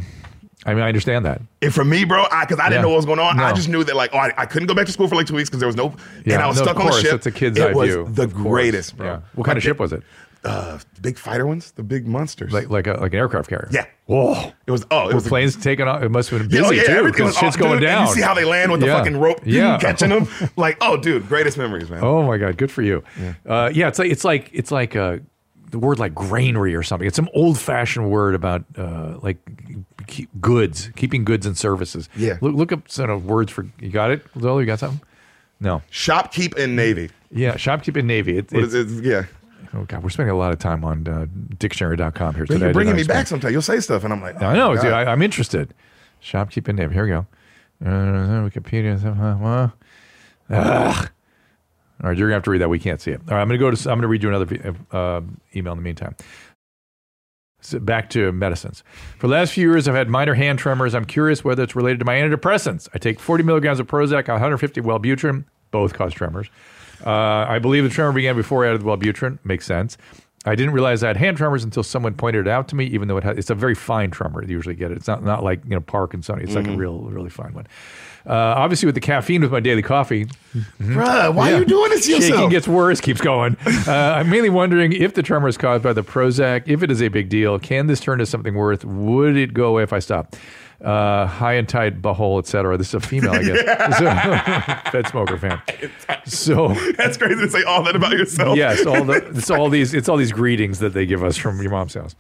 I mean, I understand that. And for me, bro, because I, didn't Yeah. know what was going on, I No. just knew that like, oh, I, I couldn't go back to school for like two weeks because there was no, Yeah, and I was no, stuck of on the course, ship. that's a kid's it eye was view. the Of course. greatest, bro. Yeah. What kind of ship was it? Uh, big fighter ones, the big monsters. Like like a like an aircraft carrier. yeah, Whoa. it was. Oh, it was planes taking off? It must have been busy Yeah, oh, yeah, too everything because was shit's off, going dude. And down. You see how they land with Yeah. the fucking rope, Yeah. catching them. Like, oh, dude, greatest memories, man. Oh my god, good for you. Yeah, uh, yeah it's like it's like it's like uh, the word like granary or something. It's some old fashioned word about uh, like keep goods, keeping goods and services. Yeah. look, look up some of words for. You got it, Zola? You got something? No. Shopkeep and Navy. Yeah, shopkeeping navy. It, is it? Yeah, oh god, we're spending a lot of time on uh, dictionary.com here today. you're bringing me back sometime. You'll say stuff, and I'm like, I know, oh, dude. I, I'm interested. Shopkeeping navy. Here we go. Uh, Wikipedia. Uh, Ugh. All right, you're gonna have to read that. We can't see it. All right, I'm gonna go to. I'm gonna read you another uh, email in the meantime. So back to medicines. For the last few years, I've had minor hand tremors. I'm curious whether it's related to my antidepressants. I take 40 milligrams of Prozac, 150 Wellbutrin. Both cause tremors. Uh, I believe the tremor began before I added the Wellbutrin. Makes sense. I didn't realize I had hand tremors until someone pointed it out to me. Even though it it's a very fine tremor, you usually get it. It's not not like you know Parkinson. It's like a real really fine one. Uh, obviously, with the caffeine with my daily coffee, Bruh, why Yeah. are you doing this to Shaking gets worse, keeps going. Uh, I'm mainly wondering if the tremor is caused by the Prozac. If it is a big deal, can this turn to something worth? Would it go away if I stop? Uh, high and tight, butthole, etc. This is a female, I guess. Fed smoker fan. So That's crazy to say all that about yourself. yes, all the it's all these it's all these greetings that they give us from your mom's house.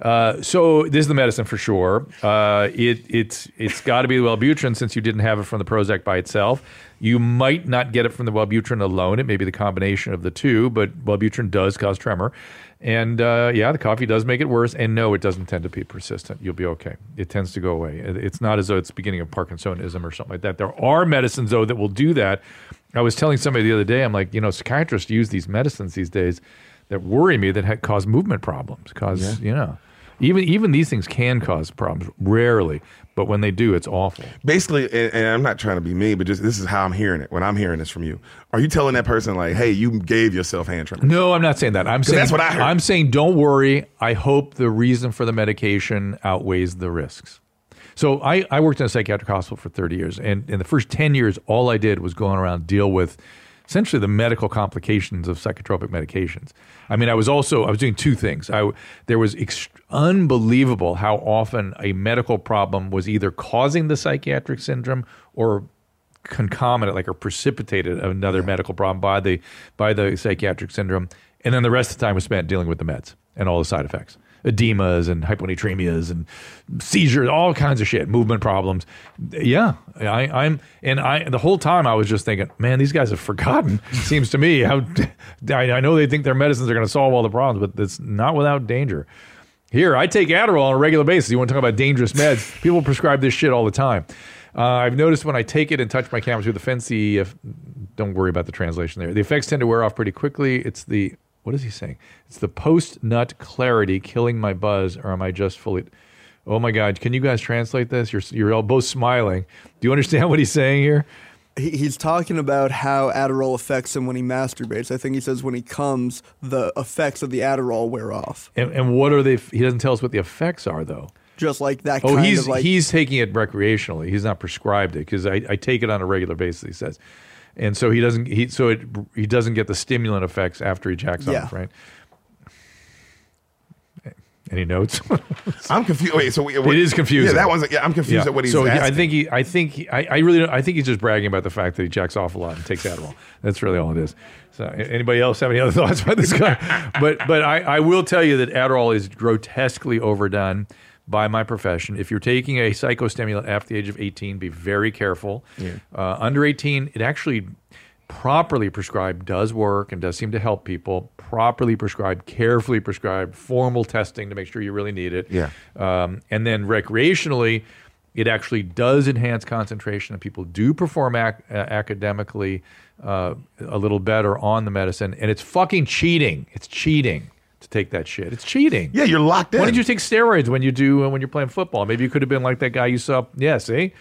Uh, so this is the medicine for sure. Uh, it it's it's got to be the Wellbutrin since you didn't have it from the Prozac by itself. You might not get it from the Wellbutrin alone. It may be the combination of the two, but Wellbutrin does cause tremor. And uh, yeah, the coffee does make it worse. And no, it doesn't tend to be persistent. You'll be okay. It tends to go away. It's not as though it's beginning of Parkinsonism or something like that. There are medicines, though, that will do that. I was telling somebody the other day, I'm like, you know, psychiatrists use these medicines these days that worry me that ha- cause movement problems. Cause, you know, even even these things can cause problems, rarely. But when they do, it's awful. Basically, and, and I'm not trying to be mean, but just this is how I'm hearing it. When I'm hearing this from you, are you telling that person like, "Hey, you gave yourself hand tremor"? No, I'm not saying that. I'm saying that's what I heard. I'm saying don't worry. I hope the reason for the medication outweighs the risks. So I, I worked in a psychiatric hospital for 30 years, and in the first 10 years, all I did was go on around deal with essentially the medical complications of psychotropic medications. I mean, I was also I was doing two things. I there was ext- unbelievable how often a medical problem was either causing the psychiatric syndrome or concomitant, like or precipitated another medical problem by the by the psychiatric syndrome, and then the rest of the time was spent dealing with the meds and all the side effects, edemas and hyponatremias and seizures, all kinds of shit, movement problems. Yeah, I, I'm and I the whole time I was just thinking, man, these guys have forgotten. seems to me how I, I know they think their medicines are going to solve all the problems, but it's not without danger. Here, I take Adderall on a regular basis. You want to talk about dangerous meds? People prescribe this shit all the time. Uh, I've noticed when I take it and touch my camera with the Fency, if, don't worry about the translation there. The effects tend to wear off pretty quickly. It's the what is he saying? It's the post nut clarity killing my buzz, or am I just fully? Oh my God! Can you guys translate this? You're you're all both smiling. Do you understand what he's saying here? He's talking about how Adderall affects him when he masturbates. I think he says when he comes, the effects of the Adderall wear off. And, and what are they? He doesn't tell us what the effects are, though. Just like that Oh, kind he's of like he's taking it recreationally. He's not prescribed it because I, I take it on a regular basis. He says, and so he doesn't he so it he doesn't get the stimulant effects after he jacks Yeah. off, right? Any notes? I'm confused. Wait, so we, it is confusing. Yeah, that one's. Yeah, I'm confused at what he's so asking. I think he, I think he, I, I really, don't, I think he's just bragging about the fact that he jacks off a lot and takes Adderall. That's really all it is. So, anybody else have any other thoughts about this guy? but, but I, I will tell you that Adderall is grotesquely overdone by my profession. If you're taking a psychostimulant after the age of 18, be very careful. Uh, under 18, it actually properly prescribed does work and does seem to help people. Properly prescribed, carefully prescribed, formal testing to make sure you really need it. Yeah. Um, and then recreationally, it actually does enhance concentration, and people do perform ac- uh, academically uh, a little better on the medicine. And it's fucking cheating. It's cheating to take that shit. It's cheating. yeah, you're locked in. Why did you take steroids when you do uh, when you're playing football? Maybe you could have been like that guy you saw. Yeah, see,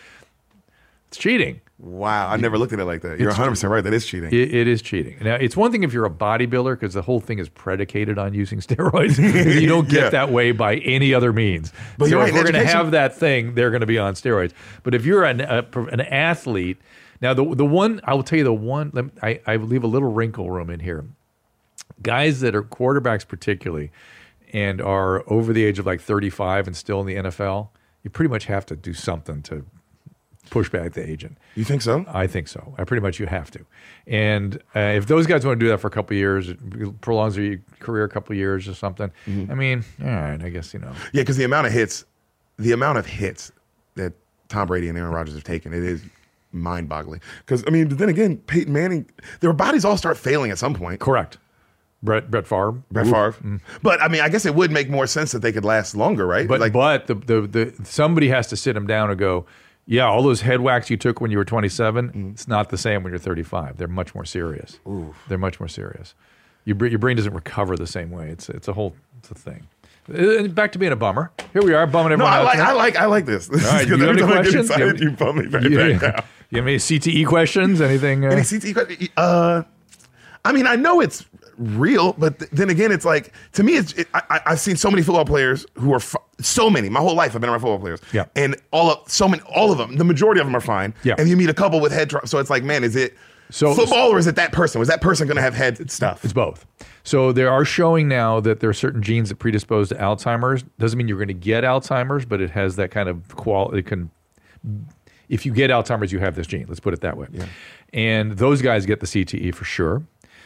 it's cheating. Wow, I never looked at it like that. You're 100 percent right. That is cheating. It, it is cheating. Now, it's one thing if you're a bodybuilder because the whole thing is predicated on using steroids. you don't get Yeah. that way by any other means. But so you're right, if we're going to have that thing, they're going to be on steroids. But if you're an, a, an athlete, now the the one I will tell you the one let me- I, I leave a little wrinkle room in here. Guys that are quarterbacks particularly and are over the age of like 35 and still in the NFL, you pretty much have to do something to push back the agent. You think so? I think so. I pretty much you have to. And uh, if those guys want to do that for a couple of years, it prolongs their career a couple of years or something. Mm-hmm. I mean, all right, I guess you know. Yeah, because the amount of hits, the amount of hits that Tom Brady and Aaron Rodgers have taken, it is mind-boggling. Because I mean, but then again, Peyton Manning, their bodies all start failing at some point. Correct. Brett Brett Favre. Brett Favre. But I mean, I guess it would make more sense that they could last longer, right? But like, but the, the the somebody has to sit him down and go, yeah, all those head whacks you took when you were 27, Mm. it's not the same when you're 35. They're much more serious. They're much more serious. Your your brain doesn't recover the same way. It's it's a whole it's a thing. Uh, Back to being a bummer. Here we are bumming no, I like. I like, I like this. This All right, you have any time I get questions? excited, You- you bum me right you, back you have any CTE questions? Anything? Uh, Any CTE question? Uh, I mean, I know it's real, but th- then again, it's like to me, it's it, I, I- I've seen so many football players who are f- so many. My whole life, I've been around football players. Yeah. and all of so many, all of them, the majority of them are fine. Yeah. and you meet a couple with head trauma. So it's like, man, is it So- football or is it that person? Was that person going to have head stuff? It's both. So they are showing now that there are certain genes that predispose to Alzheimer's. Doesn't mean you're going to get Alzheimer's, but it has that kind of quality. It can, if you get Alzheimer's, you have this gene. Let's put it that way. Yeah. And those guys get the CTE for sure.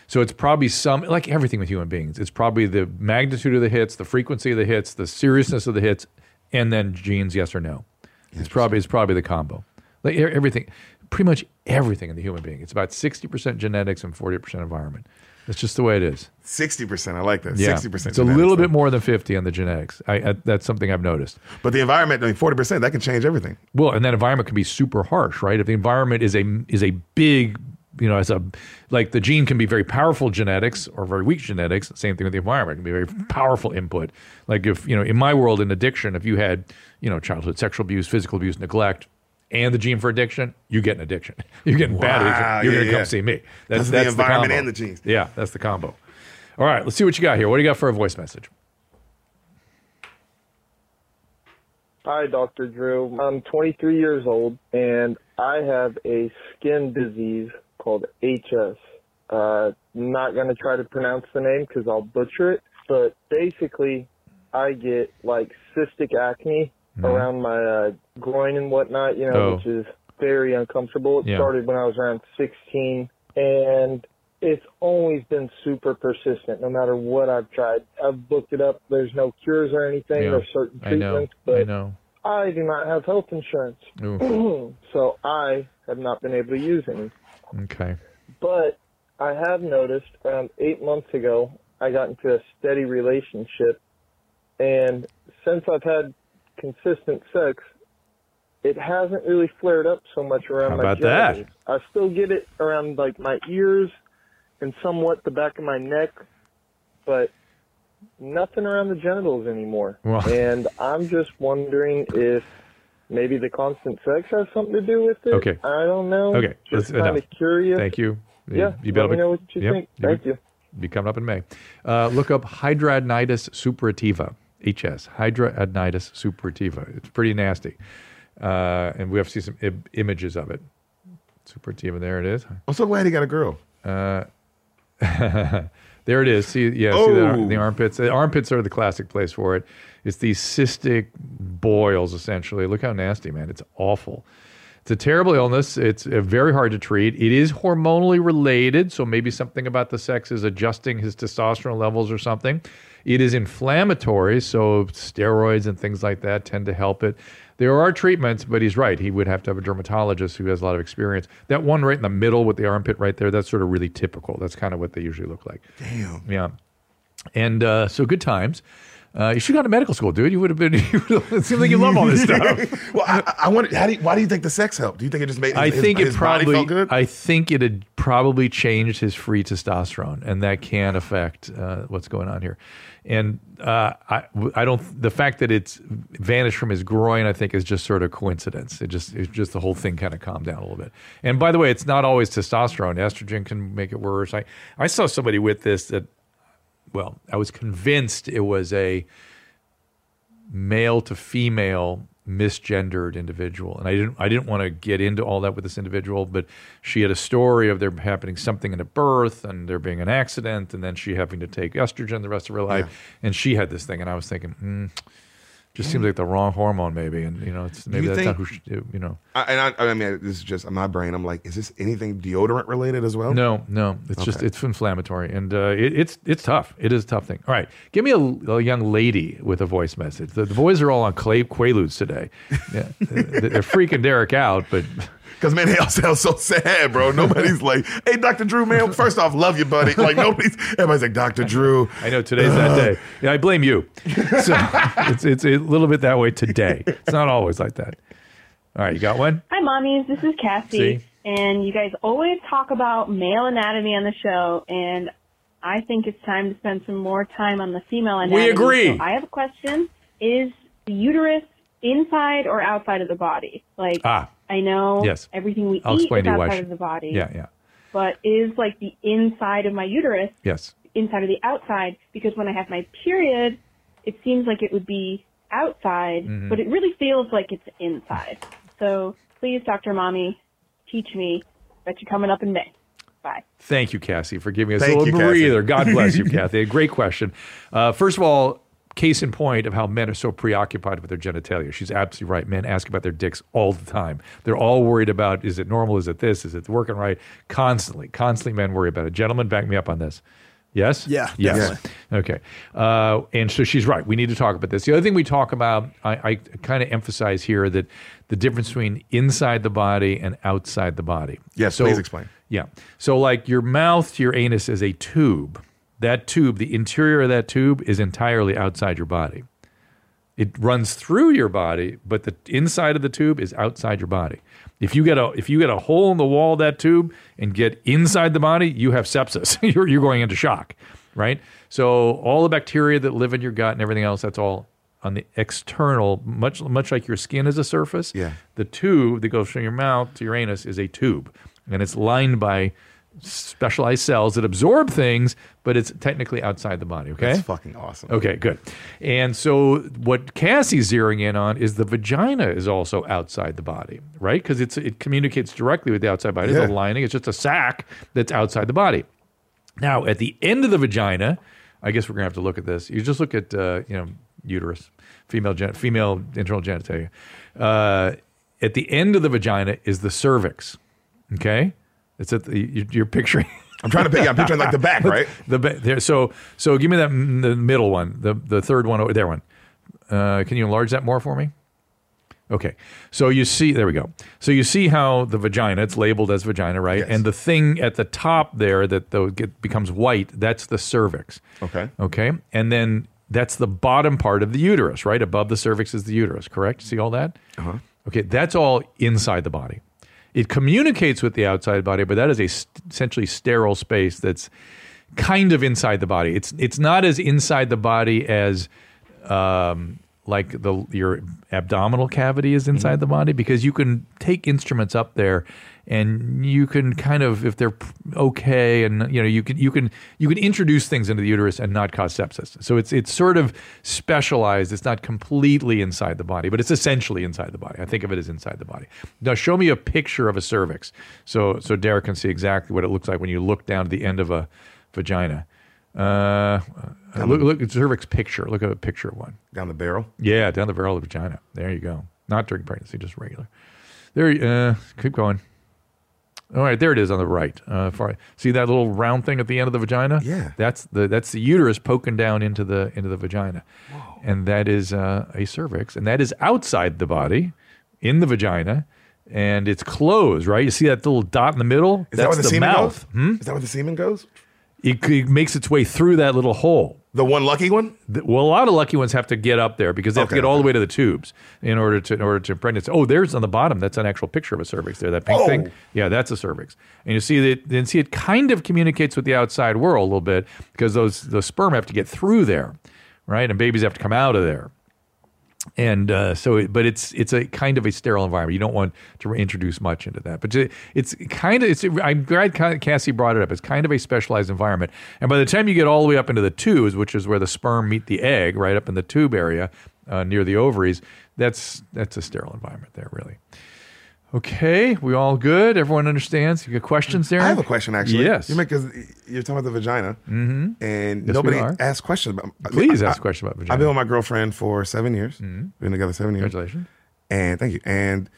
So it's probably some like everything with human beings. It's probably the magnitude of the hits, the frequency of the hits, the seriousness of the hits, and then genes, yes or no. It's probably it's probably the combo. Like everything. pretty much everything in the human being. It's about 60% genetics and 40% environment. That's just the way it is. Sixty percent. I like that. Yeah. Sixty percent. It's a little bit more than 50 on the genetics. I, I, that's something I've noticed. But the environment, I mean, forty percent, that can change everything. Well, and that environment can be super harsh, right? If the environment is a is a big, you know, as a like the gene can be very powerful genetics or very weak genetics. Same thing with the environment it can be very mm-hmm. powerful input. Like if you know, in my world, in addiction, if you had you know childhood sexual abuse, physical abuse, neglect. And the gene for addiction, you get an addiction. You're getting bad addiction. You're yeah, going to come see me. That's the environment combo. and the genes. Yeah, that's the combo. All right, let's see what you got here. What do you got for a voice message? Hi, Dr. Drew. I'm 23 years old and I have a skin disease called HS. Uh, not going to try to pronounce the name because I'll butcher it, but basically, I get like cystic acne around my uh, groin and whatnot, you know, Oh. which is very uncomfortable. It Yeah. started when I was around 16 and it's always been super persistent no matter what I've tried. I've looked it up. There's no cures or anything Yeah, or certain I treatments, I but know. I do not have health insurance. So I have not been able to use any. Okay. But I have noticed around eight months ago, I got into a steady relationship. And since I've had consistent sex, it hasn't really flared up so much around How my about that? I still get it around like my ears and somewhat the back of my neck, but nothing around the genitals anymore. Well- and I'm just wondering if maybe the constant sex has something to do with it. Okay. I don't know. Okay, Just that's kind enough. of curious. Thank you. Yeah, you let me know what you yep, think. you- Thank you. Be coming up in May. Uh, look up hidradenitis suppurativa, HS, hidradenitis suppurativa. It's pretty nasty. Uh, and we have to see some Im- images of it. Suppurativa, there it is. I'm so glad he got a girl. Uh, there it is. See, yeah, see the, Oh. the armpits. The armpits are the classic place for it. It's these cystic boils, essentially. Look how nasty, man. It's awful. It's a terrible illness. It's uh, very hard to treat. It is hormonally related, so maybe something about the sex is adjusting his testosterone levels or something. It is inflammatory, so steroids and things like that tend to help it. There are treatments, but he's right. He would have to have a dermatologist who has a lot of experience. That one right in the middle with the armpit right there, that's sort of really typical. That's kind of what they usually look like. Damn. Yeah. And uh, so good times. Uh, you should have gone to medical school, dude. You would have been. You would have, it seems like you love all this stuff. well, I, I wonder, how do you, why do you think the sex helped? Do you think it just made his, I think his it body probably. felt good? I think it had probably changed his free testosterone, and that can affect uh, what's going on here. And uh, I, I don't. The fact that it's vanished from his groin, I think, is just sort of coincidence. It just, it's just the whole thing kind of calmed down a little bit. And by the way, it's not always testosterone. Estrogen can make it worse. I, I saw somebody with this that well, I was convinced it was a male to female misgendered individual. And I didn't I didn't want to get into all that with this individual but she had a story of there happening something in a birth and there being an accident and then she having to take estrogen the rest of her life. And she had this thing and I was thinking mm, just seems like the wrong hormone maybe and you know it's maybe you that's not think- who she, you know I, and I, I mean, this is just my brain. I'm like, is this anything deodorant related as well? No, no, it's just it's inflammatory, and uh, it, it's it's tough. It is a tough thing. All right, give me a, a young lady with a voice message. The, the boys are all on clay, Quaaludes today. Yeah, they're freaking Deric out, but Because man, they all sound so sad, bro. Nobody's like, "Hey, Dr. Drew, man. First off, love you, buddy." Like nobody's. Everybody's like, "Dr. Drew." I know today's that day. Yeah, I blame you. So it's it's a little bit that way today. It's not always like that. All right, you got one? Hi, mommies. This is Cassie. See? And you guys always talk about male anatomy on the show, and I think it's time to spend some more time on the female anatomy. We agree. So I have a question. Is the uterus inside or outside of the body? Like, Ah, I know yes. everything we I'll eat explain is to outside she- of the body. yeah, yeah, But is like the inside of my uterus yes. inside of the outside? Because when I have my period, it seems like it would be outside, Mhm. but it really feels like it's inside. So please, Dr. Mommy, teach me. Bet you're coming up in May. Bye. Thank you, Cassie, for giving us Thank a little you, Cassie. breather. God bless you, Kathy. A great question. Uh, first of all, case in point of how men are so preoccupied with their genitalia. She's absolutely right. Men ask about their dicks all the time. They're all worried about is it normal? Is it this? Is it working right? Constantly, constantly, men worry about it. Gentlemen, back me up on this. Yes? Yeah, Yes. definitely. Okay. Uh, and so she's right. We need to talk about this. The other thing we talk about, I, I kind of emphasize here that the difference between inside the body and outside the body. Yes, So- please explain. Yeah. So, like your mouth to your anus is a tube. That tube, the interior of that tube, is entirely outside your body. It runs through your body, but the inside of the tube is outside your body. If you get a if you get a hole in the wall of that tube and get inside the body, you have sepsis. you're you're going into shock, right? So all the bacteria that live in your gut and everything else, that's all on the external, much much like your skin is a surface. Yeah. The tube that goes from your mouth to your anus is a tube, and it's lined by specialized cells that absorb things, but it's technically outside the body. Okay, That's fucking awesome. Okay, good. And so what Cassie's zeroing in on is the vagina is also outside the body, right? Because it's it communicates directly with the outside body. Yeah. The lining it's just a sac that's outside the body. Now, at the end of the vagina, I guess we're gonna have to look at this. You just look at uh, you know uterus, female gen- female internal genitalia. Uh, at the end of the vagina is the cervix. Okay, it's at the you- you're picturing. I'm trying to pick. I'm picturing like the back, right? The ba- there. So so give me that mm, the middle one, the the third one over there one. Uh, can you enlarge that more for me? Okay. So you see, there we go. So you see how the vagina, it's labeled as vagina, right? Yes. And the thing at the top there that though get, becomes white, that's the cervix. Okay. Okay. And then that's the bottom part of the uterus, right? Above the cervix is the uterus, correct? See all that? Uh-huh. Okay. That's all inside the body. It communicates with the outside body, but that is a st- essentially sterile space that's kind of inside the body. It's it's not as inside the body as um, like the your abdominal cavity is inside the body because you can take instruments up there and you can kind of if they're okay and you know you can you can you can introduce things into the uterus and not cause sepsis. So it's it's sort of specialized. It's not completely inside the body, but it's essentially inside the body. I think of it as inside the body. Now show me a picture of a cervix so so Deric can see exactly what it looks like when you look down to the end of a vagina. Uh, look, look at cervix picture. Look at a picture of one. Down the barrel. Yeah, down the barrel of the vagina. There you go. Not during pregnancy, just regular. There. you- Uh, keep going. All right, there it is on the right. Uh, far, see that little round thing at the end of the vagina? Yeah. that's the that's the uterus poking down into the into the vagina, and that is uh, a cervix, and that is outside the body, in the vagina, and it's closed. Right? You see that little dot in the middle? Is that that's where the, the semen mouth. goes? Hmm? Is that where the semen goes? It, it makes its way through that little hole. The one lucky one? The- well, a lot of lucky ones have to get up there because they have to get all the way to the tubes in order to in order to impregnate. Oh, there's on the bottom. That's an actual picture of a cervix there. That pink Oh. thing. Yeah, that's a cervix. And you see that. Then see it kind of communicates with the outside world a little bit because those the sperm have to get through there, right? And babies have to come out of there. And uh, so, it, but it's it's a kind of a sterile environment. You don't want to introduce much into that. But it's kind of it's. I'm glad Cassie brought it up. It's kind of a specialized environment. And by the time you get all the way up into the tubes, which is where the sperm meet the egg, right up in the tube area uh, near the ovaries, that's that's a sterile environment there, really. Okay, we all good? Everyone understands? You got questions there? I have a question actually. Yes. You make because you're talking about the vagina, mm-hmm. and Yes, nobody we are. asks questions about. Please I- ask a question about vagina. I've vagina. been with my girlfriend for seven years. We've been together seven years. Congratulations. And thank you. And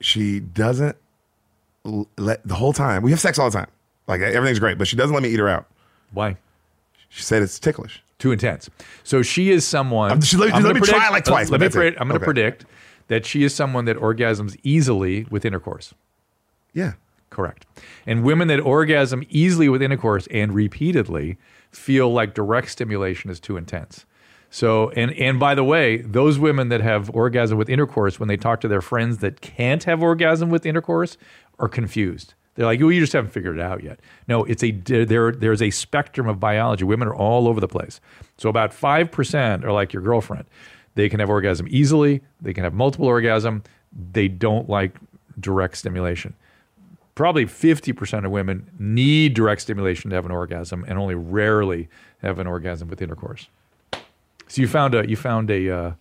she doesn't l- let the whole time. We have sex all the time. Like everything's great, but she doesn't let me eat her out. Why? She said it's ticklish. Too intense. So she is someone. She let- I'm let gonna me try it like twice, Let but me. that's Pre- it. I'm going to Okay. predict that she is someone that orgasms easily with intercourse. Yeah. Correct. And women that orgasm easily with intercourse and repeatedly feel like direct stimulation is too intense. So, and and by the way, those women that have orgasm with intercourse, when they talk to their friends that can't have orgasm with intercourse, are confused. They're like, "Oh, you just haven't figured it out yet." No, it's a there. There's a spectrum of biology. Women are all over the place. So about five percent are like your girlfriend. They can have orgasm easily. They can have multiple orgasm. They don't like direct stimulation probably 50% of women need direct stimulation to have an orgasm and only rarely have an orgasm with intercourse. So you found a you found a uh,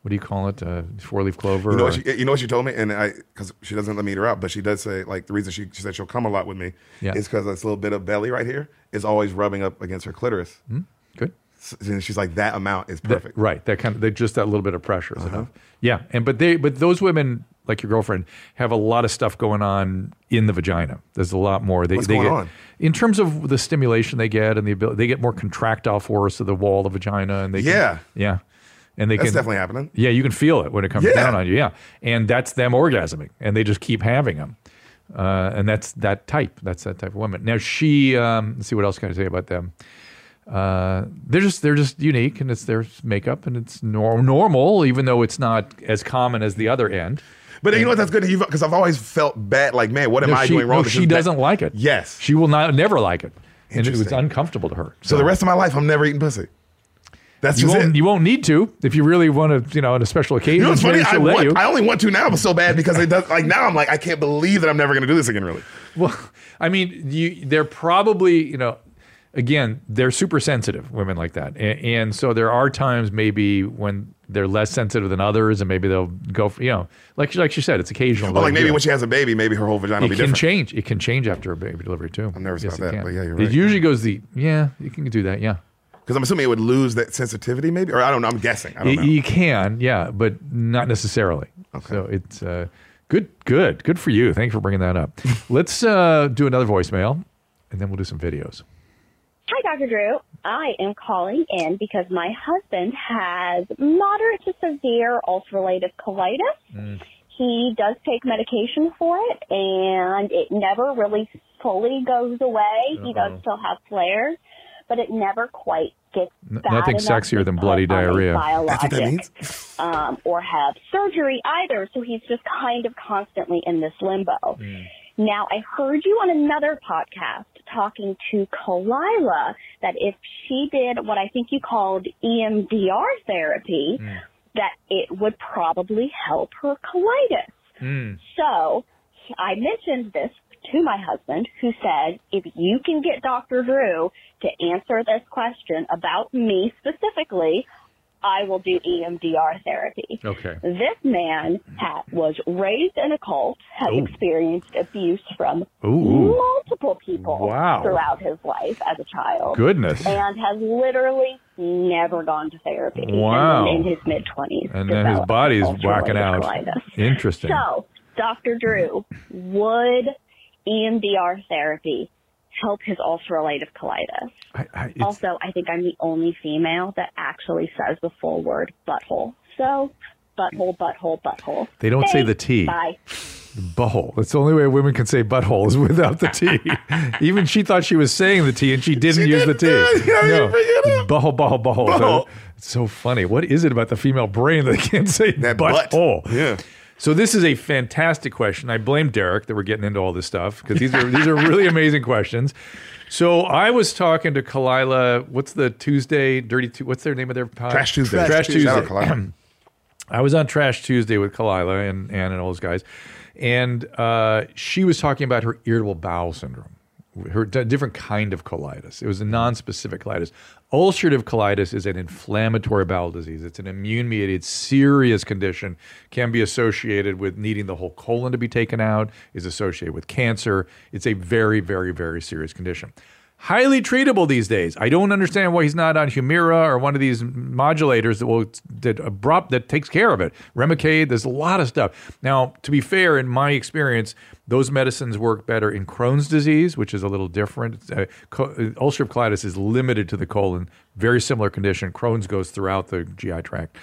what do you call it? A four leaf clover. You know, or- what she, you know what she told me, and I because she doesn't let me eat her out, but she does say like the reason she, she said she'll come a lot with me Yeah. is because this little bit of belly right here is always rubbing up against her clitoris. Good. And she's like that amount is That- perfect. right. That kind of that just that little bit of pressure is Uh-huh. enough. Yeah. And but they but those women like your girlfriend, have a lot of stuff going on in the vagina. There's a lot more. They, What's they going get, on? In terms of the stimulation they get and the ability, they get more contractile force of the wall of the vagina, and they can- Yeah. yeah, and they That's can definitely happening. Yeah, you can feel it when it comes Yeah. down on you. Yeah, and that's them orgasming, and they just keep having them. Uh, and that's that type. That's that type of woman. Now she. Um, let's see what else can I say about them. Uh, they're just they're just unique, and it's their makeup, and it's nor- normal, even though it's not as common as the other end. But you know what? That's good because I've always felt bad. Like, man, what am No, I she, doing wrong? no, she doesn't like it. Yes. she will not never like it, and it was uncomfortable to her. So the rest of my life, I'm never eating pussy. That's you just won't you won't need to if you really want to. You know, on a special occasion, You know what's funny? I, want, you. I only want to now, but so bad because it does. Like now, I'm like, I can't believe that I'm never going to do this again. Really? Well, I mean, you, they're probably, you know, again, they're super sensitive, women like that. And, and so there are times maybe when they're less sensitive than others, and maybe they'll go for, you know, like, like she said, it's occasional. Well, like maybe when she has a baby, maybe her whole vagina will it be can different. change. It can change after a baby delivery too. I'm nervous about it that, can. but yeah, you're It usually goes the yeah. You can do that. Yeah. Because I'm assuming it would lose that sensitivity, maybe, or I don't know. I'm guessing. I don't know. You can, yeah, but not necessarily. Okay. So it's uh, good, good, good for you. Thanks for bringing that up. Let's uh, do another voicemail, and then we'll do some videos. Hi, Dr. Drew. I am calling in because my husband has moderate to severe ulcerative colitis. He does take medication for it, and it never really fully goes away. He does still have flares, but it never quite gets N- bad nothing sexier than bloody diarrhea. That's what that biologic, means. Um, or have surgery either. So he's just kind of constantly in this limbo. Hmm. Now, I heard you on another podcast talking to Khalyla that if she did what I think you called EMDR therapy, mm. that it would probably help her colitis. Mm. So I mentioned this to my husband who said, if you can get Dr. Drew to answer this question about me specifically, I will do EMDR therapy. Okay. This man ha was raised in a cult, has Ooh. experienced abuse from Ooh. multiple people Wow. throughout his life as a child. Goodness. And has literally never gone to therapy. Wow. In his mid 20s. And then his body's whacking out. Interesting. So, Dr. Drew, would EMDR therapy help his ulcerative colitis? I, I, Also, I think I'm the only female that actually says the full word butthole. So, butthole, butthole, butthole. They don't say the Thanks. T. Bye. butthole. That's the only way women can say butthole is without the T. Even she thought she was saying the T and she didn't use the T. No. Butthole, butthole, butthole. Butthole. It's so funny. What is it about the female brain that can't say That butt. butthole? Yeah. So this is a fantastic question. I blame Deric that we're getting into all this stuff because these are these are really amazing questions. So I was talking to Khalyla. What's the Tuesday Dirty? Tu- what's their name of their pod? Trash Tuesday. Trash, Trash Tuesday. Tuesday. Shout out Khalyla. I was on Trash Tuesday with Khalyla and Ann and all those guys, and uh, she was talking about her irritable bowel syndrome, her different kind of colitis. It was a non-specific colitis. Ulcerative colitis is an inflammatory bowel disease. It's an immune-mediated, serious condition. Can be associated with needing the whole colon to be taken out. Is associated with cancer. It's a very, very, very serious condition highly treatable these days. I don't understand why he's not on Humira or one of these modulators that will that abrupt that takes care of it. Remicade, there's a lot of stuff. Now, to be fair, in my experience, those medicines work better in Crohn's disease, which is a little different. Uh, co- uh, ulcerative colitis is limited to the colon, very similar condition. Crohn's goes throughout the GI tract.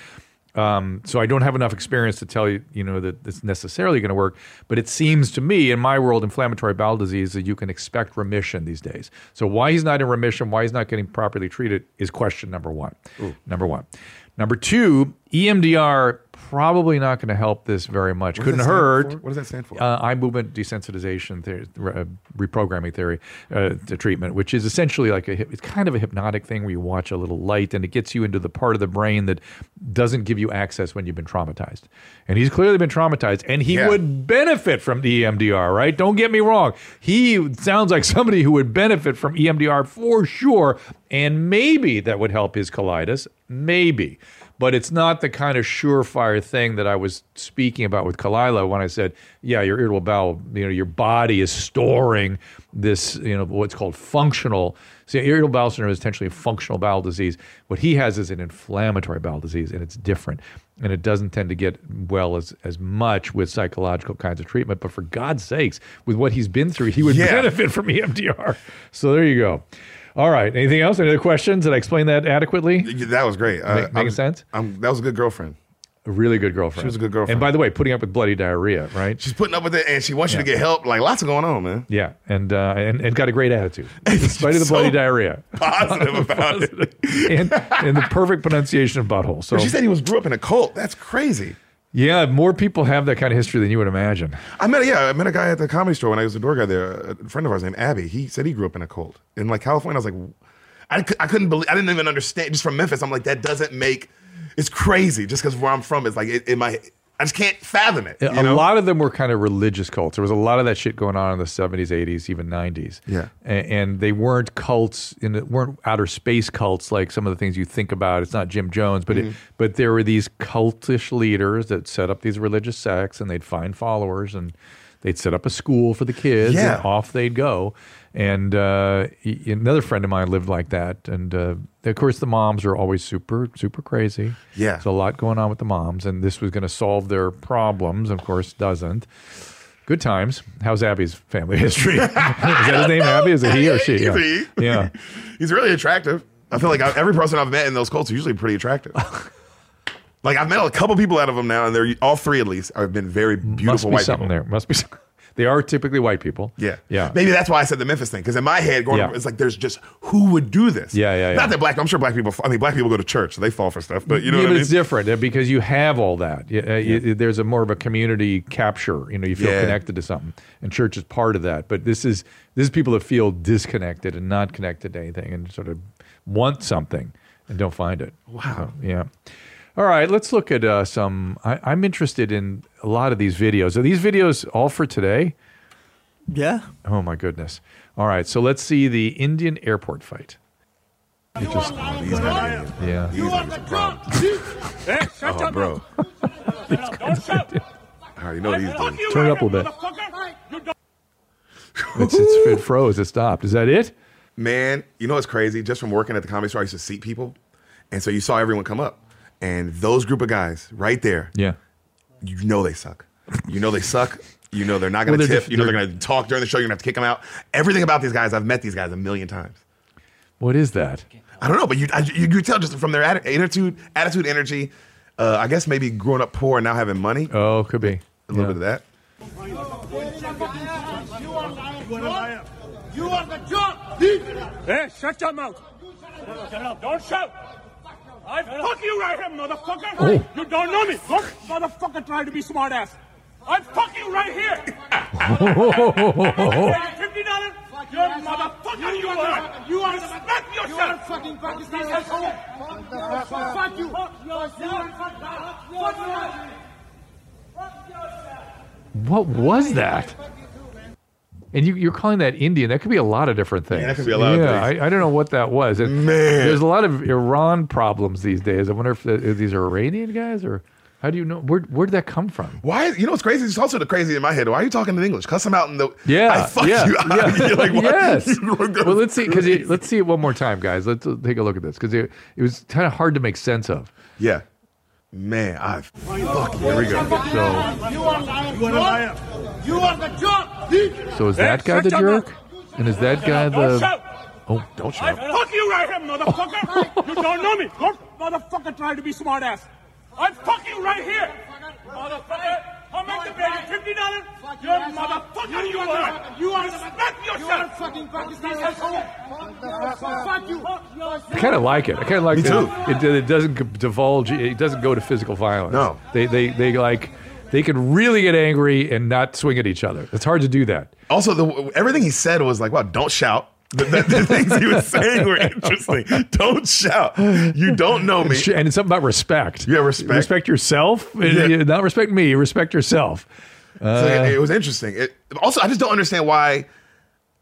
Um, so I don't have enough experience to tell you, you know, that it's necessarily going to work. But it seems to me, in my world, inflammatory bowel disease, that you can expect remission these days. So why he's not in remission, why he's not getting properly treated, is question number one. Number one. Number two, EMDR probably not going to help this very much. Couldn't hurt. for? What does that stand for? Uh, eye movement desensitization theory, uh, reprogramming theory, uh, the treatment, which is essentially like a, it's kind of a hypnotic thing where you watch a little light and it gets you into the part of the brain that doesn't give you access when you've been traumatized. And he's clearly been traumatized, and he Yeah. would benefit from the EMDR, right? Don't get me wrong. He sounds like somebody who would benefit from EMDR for sure, and maybe that would help his colitis, maybe. But it's not the kind of surefire thing that I was speaking about with Khalyla when I said, yeah, your irritable bowel, you know, your body is storing this, you know, what's called functional. See, irritable bowel syndrome is essentially a functional bowel disease. What he has is an inflammatory bowel disease, and it's different. And it doesn't tend to get well as, as much with psychological kinds of treatment. But for God's sakes, with what he's been through, he would Yeah. benefit from EMDR. So there you go. All right. Anything else? Any other questions? Did I explain that adequately? That was great. Uh, Make- making sense? I'm, that was a good girlfriend. A really good girlfriend. She was a good girlfriend. And by the way, putting up with bloody diarrhea, right? She's putting up with it, and she wants you to get help. Like lots of going on, man. Yeah, and uh, and and got a great attitude in spite of the So bloody diarrhea, Positive about it. and and the perfect pronunciation of butthole. So But she said he was grew up in a cult. That's crazy. Yeah, more people have that kind of history than you would imagine. I met yeah, I met a guy at the comedy store when I was a door guy there. A friend of ours named Abby. He said he grew up in a cult in like California. I was like, I, I couldn't believe. I didn't even understand. Just from Memphis, I'm like, that doesn't make. It's crazy. Just because where I'm from, it's like it might. I just can't fathom it. a know? lot of them were kind of religious cults. There was a lot of that shit going on in the 70s, 80s, even 90s. Yeah. A- And, they weren't cults, and it weren't outer space cults like some of the things you think about. It's not Jim Jones, but Mm-hmm. it, but there were these cultish leaders that set up these religious sects, and they'd find followers, and they'd set up a school for the kids, Yeah. and off they'd go. And uh, y- another friend of mine lived like that, and uh, of course the moms are always super, super crazy. Yeah. There's a lot going on with the moms, and this was going to solve their problems. Of course, doesn't. Good times. How's Abby's family history? is that his name, Abby? Is it he or she? Yeah. he. yeah. He's really attractive. I feel like I, every person I've met in those cults are usually pretty attractive. like I've met a couple people out of them now, and they're all three at least have been very beautiful Must be white something people. there. Must be. some- They are typically white people. Yeah, Yeah. Maybe that's why I said the Memphis thing because in my head, going, Yeah. it's like there's just who would do this. Yeah, yeah, yeah. Not that black. I'm sure black people. I mean, black people go to church, so they fall for stuff. But you know yeah, what but I mean? it's different uh, because you have all that. Uh, you- there's a more of a community capture. You know, you feel Yeah. connected to something, and church is part of that. But this is this is people that feel disconnected and not connected to anything, and sort of want something and don't find it. Wow. yeah. All right, let's look at uh, some. I, I'm interested in a lot of these videos. Are these videos all for today? Yeah. Oh my goodness! All right, so let's see the Indian airport fight. It just, oh, these guys, Yeah. these guys are a problem. oh, bro. I already know these dudes. Turn it up a little bit. It's, it's, it froze. It stopped. Is that it? Man, you know what's crazy? Just from working at the comedy store, I used to seat people, and so you saw everyone come up, and those group of guys right there, Yeah. you know they suck. You know they suck. You know they're not going to they're tip. def- you know they're they're- going to talk during the show. You're going to have to kick them out. Everything about these guys, I've met these guys a million times. What is that? I don't know, but you I, you, you tell just from their atti- attitude, attitude, energy. Uh, I guess maybe growing up poor and now having money. Oh, could be a little bit of that. You are the job. Hey, shut your mouth. Don't shout. I fuck you right here, motherfucker. Oh. You don't know me. Don't motherfucker trying to be smart ass. I fuck you right here. Fifty dollars. You motherfucker. You are. You are. Respect yourself. You are fucking Pakistani. Fuck you. What was that? And you, you're calling that Indian? That could be a lot of different things. Yeah, that could be a lot of Yeah, things. I, I don't know what that was. And Man. there's a lot of Iran problems these days. I wonder if, the, if these are Iranian guys or how do you know? Where where did that come from? Why? You know what's crazy? It's also the crazy in my head. Why are you talking in English? Cuss them out in the. Yeah, I fuck yeah, you yeah. You're like, why- yes. well, let's see because let's see it one more time, guys. Let's uh, take a look at this because it, it was kind of hard to make sense of. Yeah. Man, I fuck. Here we go. So You are liar. You are. You are the job. So is that guy the jerk? And is that guy the? Oh, don't I shout. fuck you right here, motherfucker. Oh. you don't know me. Don't motherfucker try to be smart ass. I fuck you right here. Motherfucker. I'll make the baby fifty dollars. You motherfucker. You are. You are. Respect yourself. You are fucking Pakistani. Fuck you. I kind of like it. I kind of like Me that too. It, it doesn't g- divulge. It doesn't go to physical violence. No. they they they like they could really get angry and not swing at each other. It's hard to do that. Also, the, everything he said was like, "Wow, don't shout." The, the- the things he was saying were interesting. Don't shout. You don't know me. And it's something about respect. Yeah, respect. Respect yourself. Yeah. Not respect me. Respect yourself. So Uh, it, it was interesting. It, also, I just don't understand why.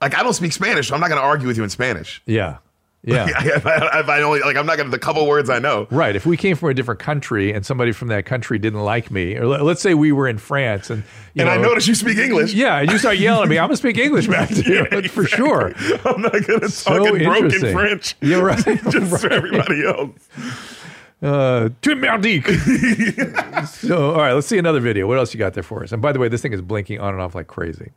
Like, I don't speak Spanish, so I'm not going to argue with you in Spanish. yeah. Yeah. if, I, if I only like, I'm not gonna the couple words I know. Right. If we came from a different country and somebody from that country didn't like me, or let- let's say we were in France and you And I know- notice you speak English. Yeah, and you start yelling at me, I'm gonna speak English back to you for sure. I'm not gonna So talk in broken. French. Yeah, right. Just for everybody else. Uh, tu merdique. so, all right, let's see another video. What else you got there for us? And by the way, this thing is blinking on and off like crazy.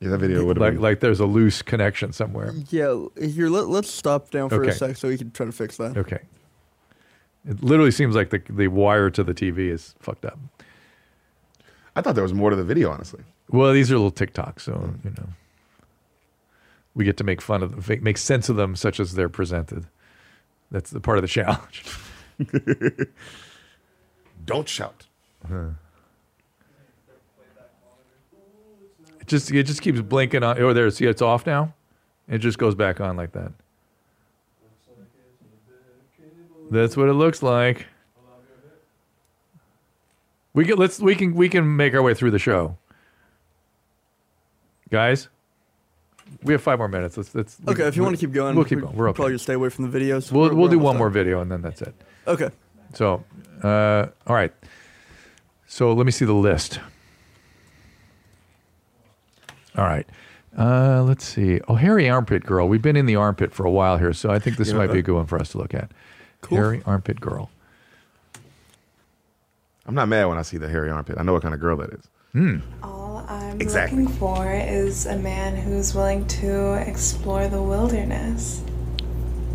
Yeah, that video would like like there's a loose connection somewhere. Yeah, here let, let's stop down for Okay. a sec so we can try to fix that. Okay. It literally seems like the the wire to the TV is fucked up. I thought there was more to the video, honestly. Well, these are little TikToks, so mm. you know, we get to make fun of them, make- make sense of them, such as they're presented. That's the part of the challenge. Don't shout. It just it just keeps blinking on. Oh, there. See, it's off now. It just goes back on like that. That's what it looks like. We can let's we can we can make our way through the show, guys. We have five more minutes. Let's let's. Okay, if you want to keep going, we'll keep going. We're okay. Probably just stay away from the videos. We'll We're- we'll we're do one more video and then that's it. Okay. So, uh, all right. So let me see the list. All right. Uh, let's see. Oh, hairy armpit girl. We've been in the armpit for a while here, so I think this You know, might be a good one for us to look at. Cool. Hairy armpit girl. I'm not mad when I see the hairy armpit. I know what kind of girl that is. Hmm. All I'm Exactly. looking for is a man who's willing to explore the wilderness.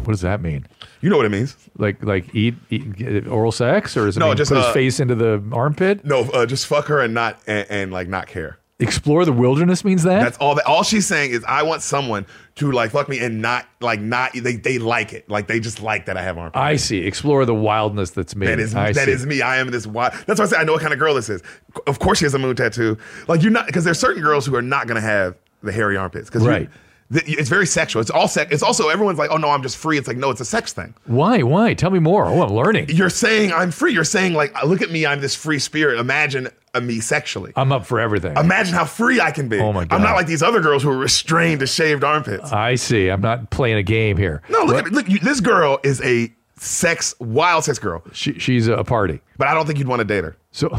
What does that mean? You know what it means? Like like eat, eat get oral sex, or is it No, mean just, put his uh, face into the armpit? No, uh, just fuck her and not and, and like not care. Explore the wilderness means that. That's all. That all she's saying is, I want someone to like fuck me and not like not they they like it. Like they just like that I have armpit. I see. Explore the wildness that's me. That is I that me. I am this wild. That's why I say I know what kind of girl this is. Of course, she has a moon tattoo. Like you're not because there's certain girls who are not going to have the hairy armpits because Right. it's very sexual. It's all sex. It's also everyone's like, oh no, I'm just free. It's like no, it's a sex thing. Why? Why? Tell me more. Oh, I'm learning. You're saying I'm free. You're saying like, look at me. I'm this free spirit. Imagine uh, me sexually. I'm up for everything. Imagine how free I can be. Oh my God. I'm not like these other girls who are restrained to shaved armpits. I see. I'm not playing a game here. No, look at me. Look, you, this girl is a sex, wild sex girl. She, she's a party. But I don't think you'd want to date her. So,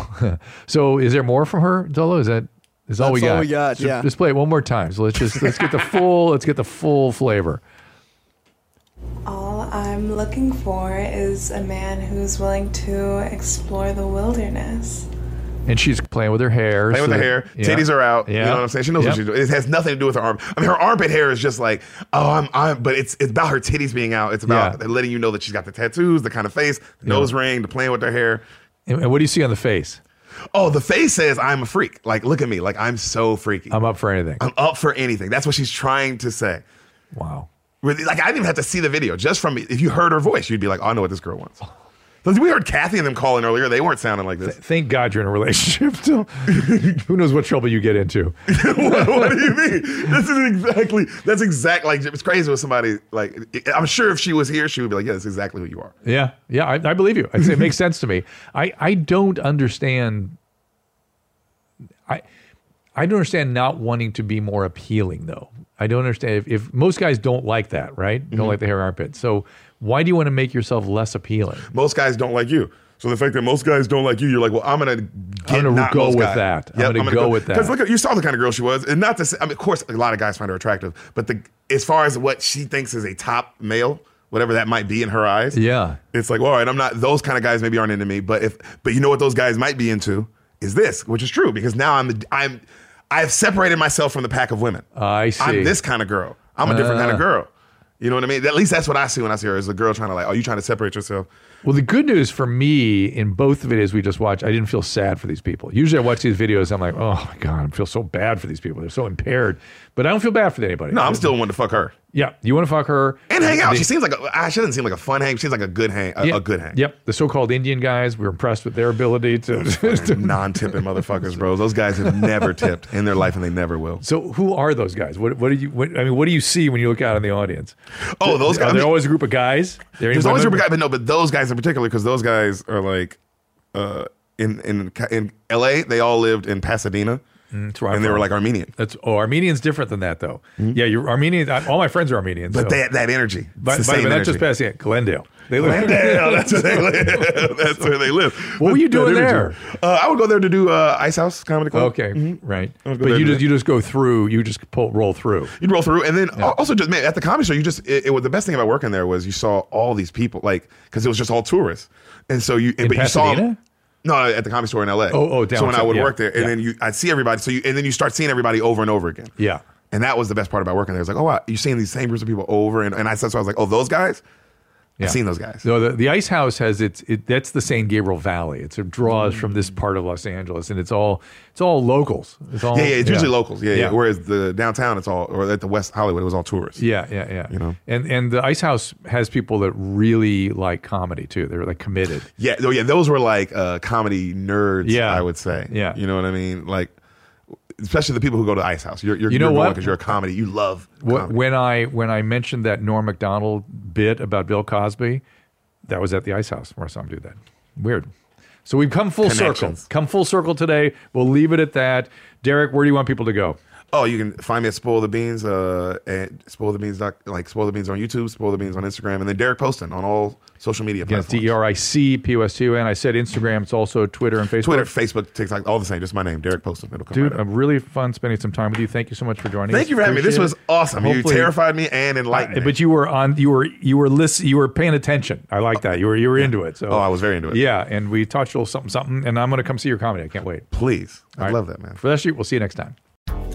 so is there more from her, Dolo? Is that is all we That's got? all we got, So yeah. Just play it one more time. So let's just let's get the full let's get the full flavor. All I'm looking for is a man who's willing to explore the wilderness. And she's playing with her hair. Playing with her hair, yeah. titties are out. You know what I'm saying? She knows Yep. what she's doing. It has nothing to do with her arm. I mean, her armpit hair is just like, oh, I'm, I'm. But it's it's about her titties being out. It's about Yeah. letting you know that she's got the tattoos, the kind of face, the Yeah. nose ring, the playing with her hair. And, and what do you see on the face? Oh, the face says I'm a freak. Like, look at me. Like I'm so freaky. I'm up for anything. I'm up for anything. That's what she's trying to say. Wow. Really, Like I didn't even have to see the video. Just from if you heard her voice, you'd be like, oh, I know what this girl wants. We heard Kathy and them calling earlier. They weren't sounding like this. Thank God you're in a relationship. Still, who knows what trouble you get into? what, what do you mean? This is exactly that's exactly like it's crazy with somebody like I'm sure if she was here, she would be like, yeah, that's exactly who you are. Yeah, yeah, I, I believe you. It makes sense to me. I, I don't understand. I I don't understand not wanting to be more appealing though. I don't understand if, if most guys don't like that, right? Don't Mhm. like the hair armpit. So why do you want to make yourself less appealing? Most guys don't like you. So the fact that most guys don't like you, you're like, well, I'm gonna get I'm gonna not go with guys. that. I'm gonna go with that. Because look, at, you saw the kind of girl she was, and not to say, I mean, of course, a lot of guys find her attractive, but the as far as what she thinks is a top male, whatever that might be in her eyes, Yeah. it's like, well, all right, I'm not. Those kind of guys maybe aren't into me, but if, but you know what those guys might be into is this, which is true because now I'm, I'm, I've separated myself from the pack of women. I see. I'm this kind of girl. I'm a different kind Ah. of girl. You know what I mean? At least that's what I see when I see her. Is a girl trying to like, are you trying to separate yourself? Well, the good news for me in both the videos we just watched, I didn't feel sad for these people. Usually, I watch these videos, I'm like, oh my god, I feel so bad for these people. They're so impaired, but I don't feel bad for anybody. No, I'm still wanting to fuck her Yeah, you want to fuck her and hang out. She seems like a, ah, she doesn't seem like a fun hang. She seems like a good hang. A, Yeah. a good hang. Yep, the so-called Indian guys. we are impressed with their ability to. Non-tipping motherfuckers, bro. Those guys have never tipped in their life, and they never will. so, who are those guys? What What do you? What, I mean, what do you see when you look out in the audience? Oh, those Are guys. I there mean- always a group of guys? There There's always a group of guys, but no, but those guys in particular, because those guys are like uh, in in in L.A. They all lived in Pasadena, Mm, and they were like Armenian. That's oh, Armenian's different than that though. Yeah, you're Armenian. I- All my friends are Armenian. But so. that that energy, But, but, but that's just past yeah, Glendale. They live Glendale, that's where they live. That's where they live. What were you doing there? Uh, I would go there to do uh, Ice House Comedy Club. Okay, right. Would go But you just you just go through. You just pull roll through. You'd roll through, and then also just man, at the comedy show, you just it, it was the best thing about working there was you saw all these people like because it was just all tourists, and so you In but you saw Pasadena? No at the comedy store in L.A. Oh, oh, down. so when I would yeah, work there, and yeah. then you I'd see everybody, so you and then you start seeing everybody over and over again. Yeah. And that was the best part about working there. It's like, oh, wow, you're seeing these same groups of people over, and, and I said, so I was like, oh, those guys, Yeah. I've seen those guys. So the, the Ice House has its it, that's the San Gabriel Valley. It's it draws from this part of Los Angeles, and it's all it's all locals. It's all yeah, yeah, it's usually locals. Yeah, yeah, Yeah. Whereas the downtown, it's all, or at the West Hollywood, it was all tourists. Yeah, yeah, yeah. You know? and and the Ice House has people that really like comedy too. They're like committed. Yeah, oh, yeah, those were like uh, comedy nerds. Yeah. I would say. Yeah. you know what I mean. Like, especially the people who go to Ice House. You're, you're You know you're what? Because you're a comedy. You love. Wh- When I when I mentioned that Norm Macdonald bit about Bill Cosby, that was at the Ice House where I saw him do that. Weird. So we've come full circle. Come full circle today. We'll leave it at that. Deric, where do you want people to go? Oh, you can find me at Spoil the Beans, uh, at Spoil the Beans, doc- like Spoil the Beans on YouTube, Spoil the Beans on Instagram, and then Deric Poston on all social media platforms. D E R I C P O S T O N. I said Instagram. It's also Twitter and Facebook. Twitter, Facebook, TikTok, all the same. Just my name, Deric Poston. It'll come Dude, right. I'm really fun spending some time with you. Thank you so much for joining us. Thank you for having me. This was awesome. You terrified me and enlightened Uh, me. But you were on. You were you were listen. You were paying attention. I like that. You were you were into it. So Oh, I was very into it. Yeah, and we touched a little something something. And I'm going to come see your comedy. I can't wait. Please, I right. love that, man. For that shoot, we'll see you next time.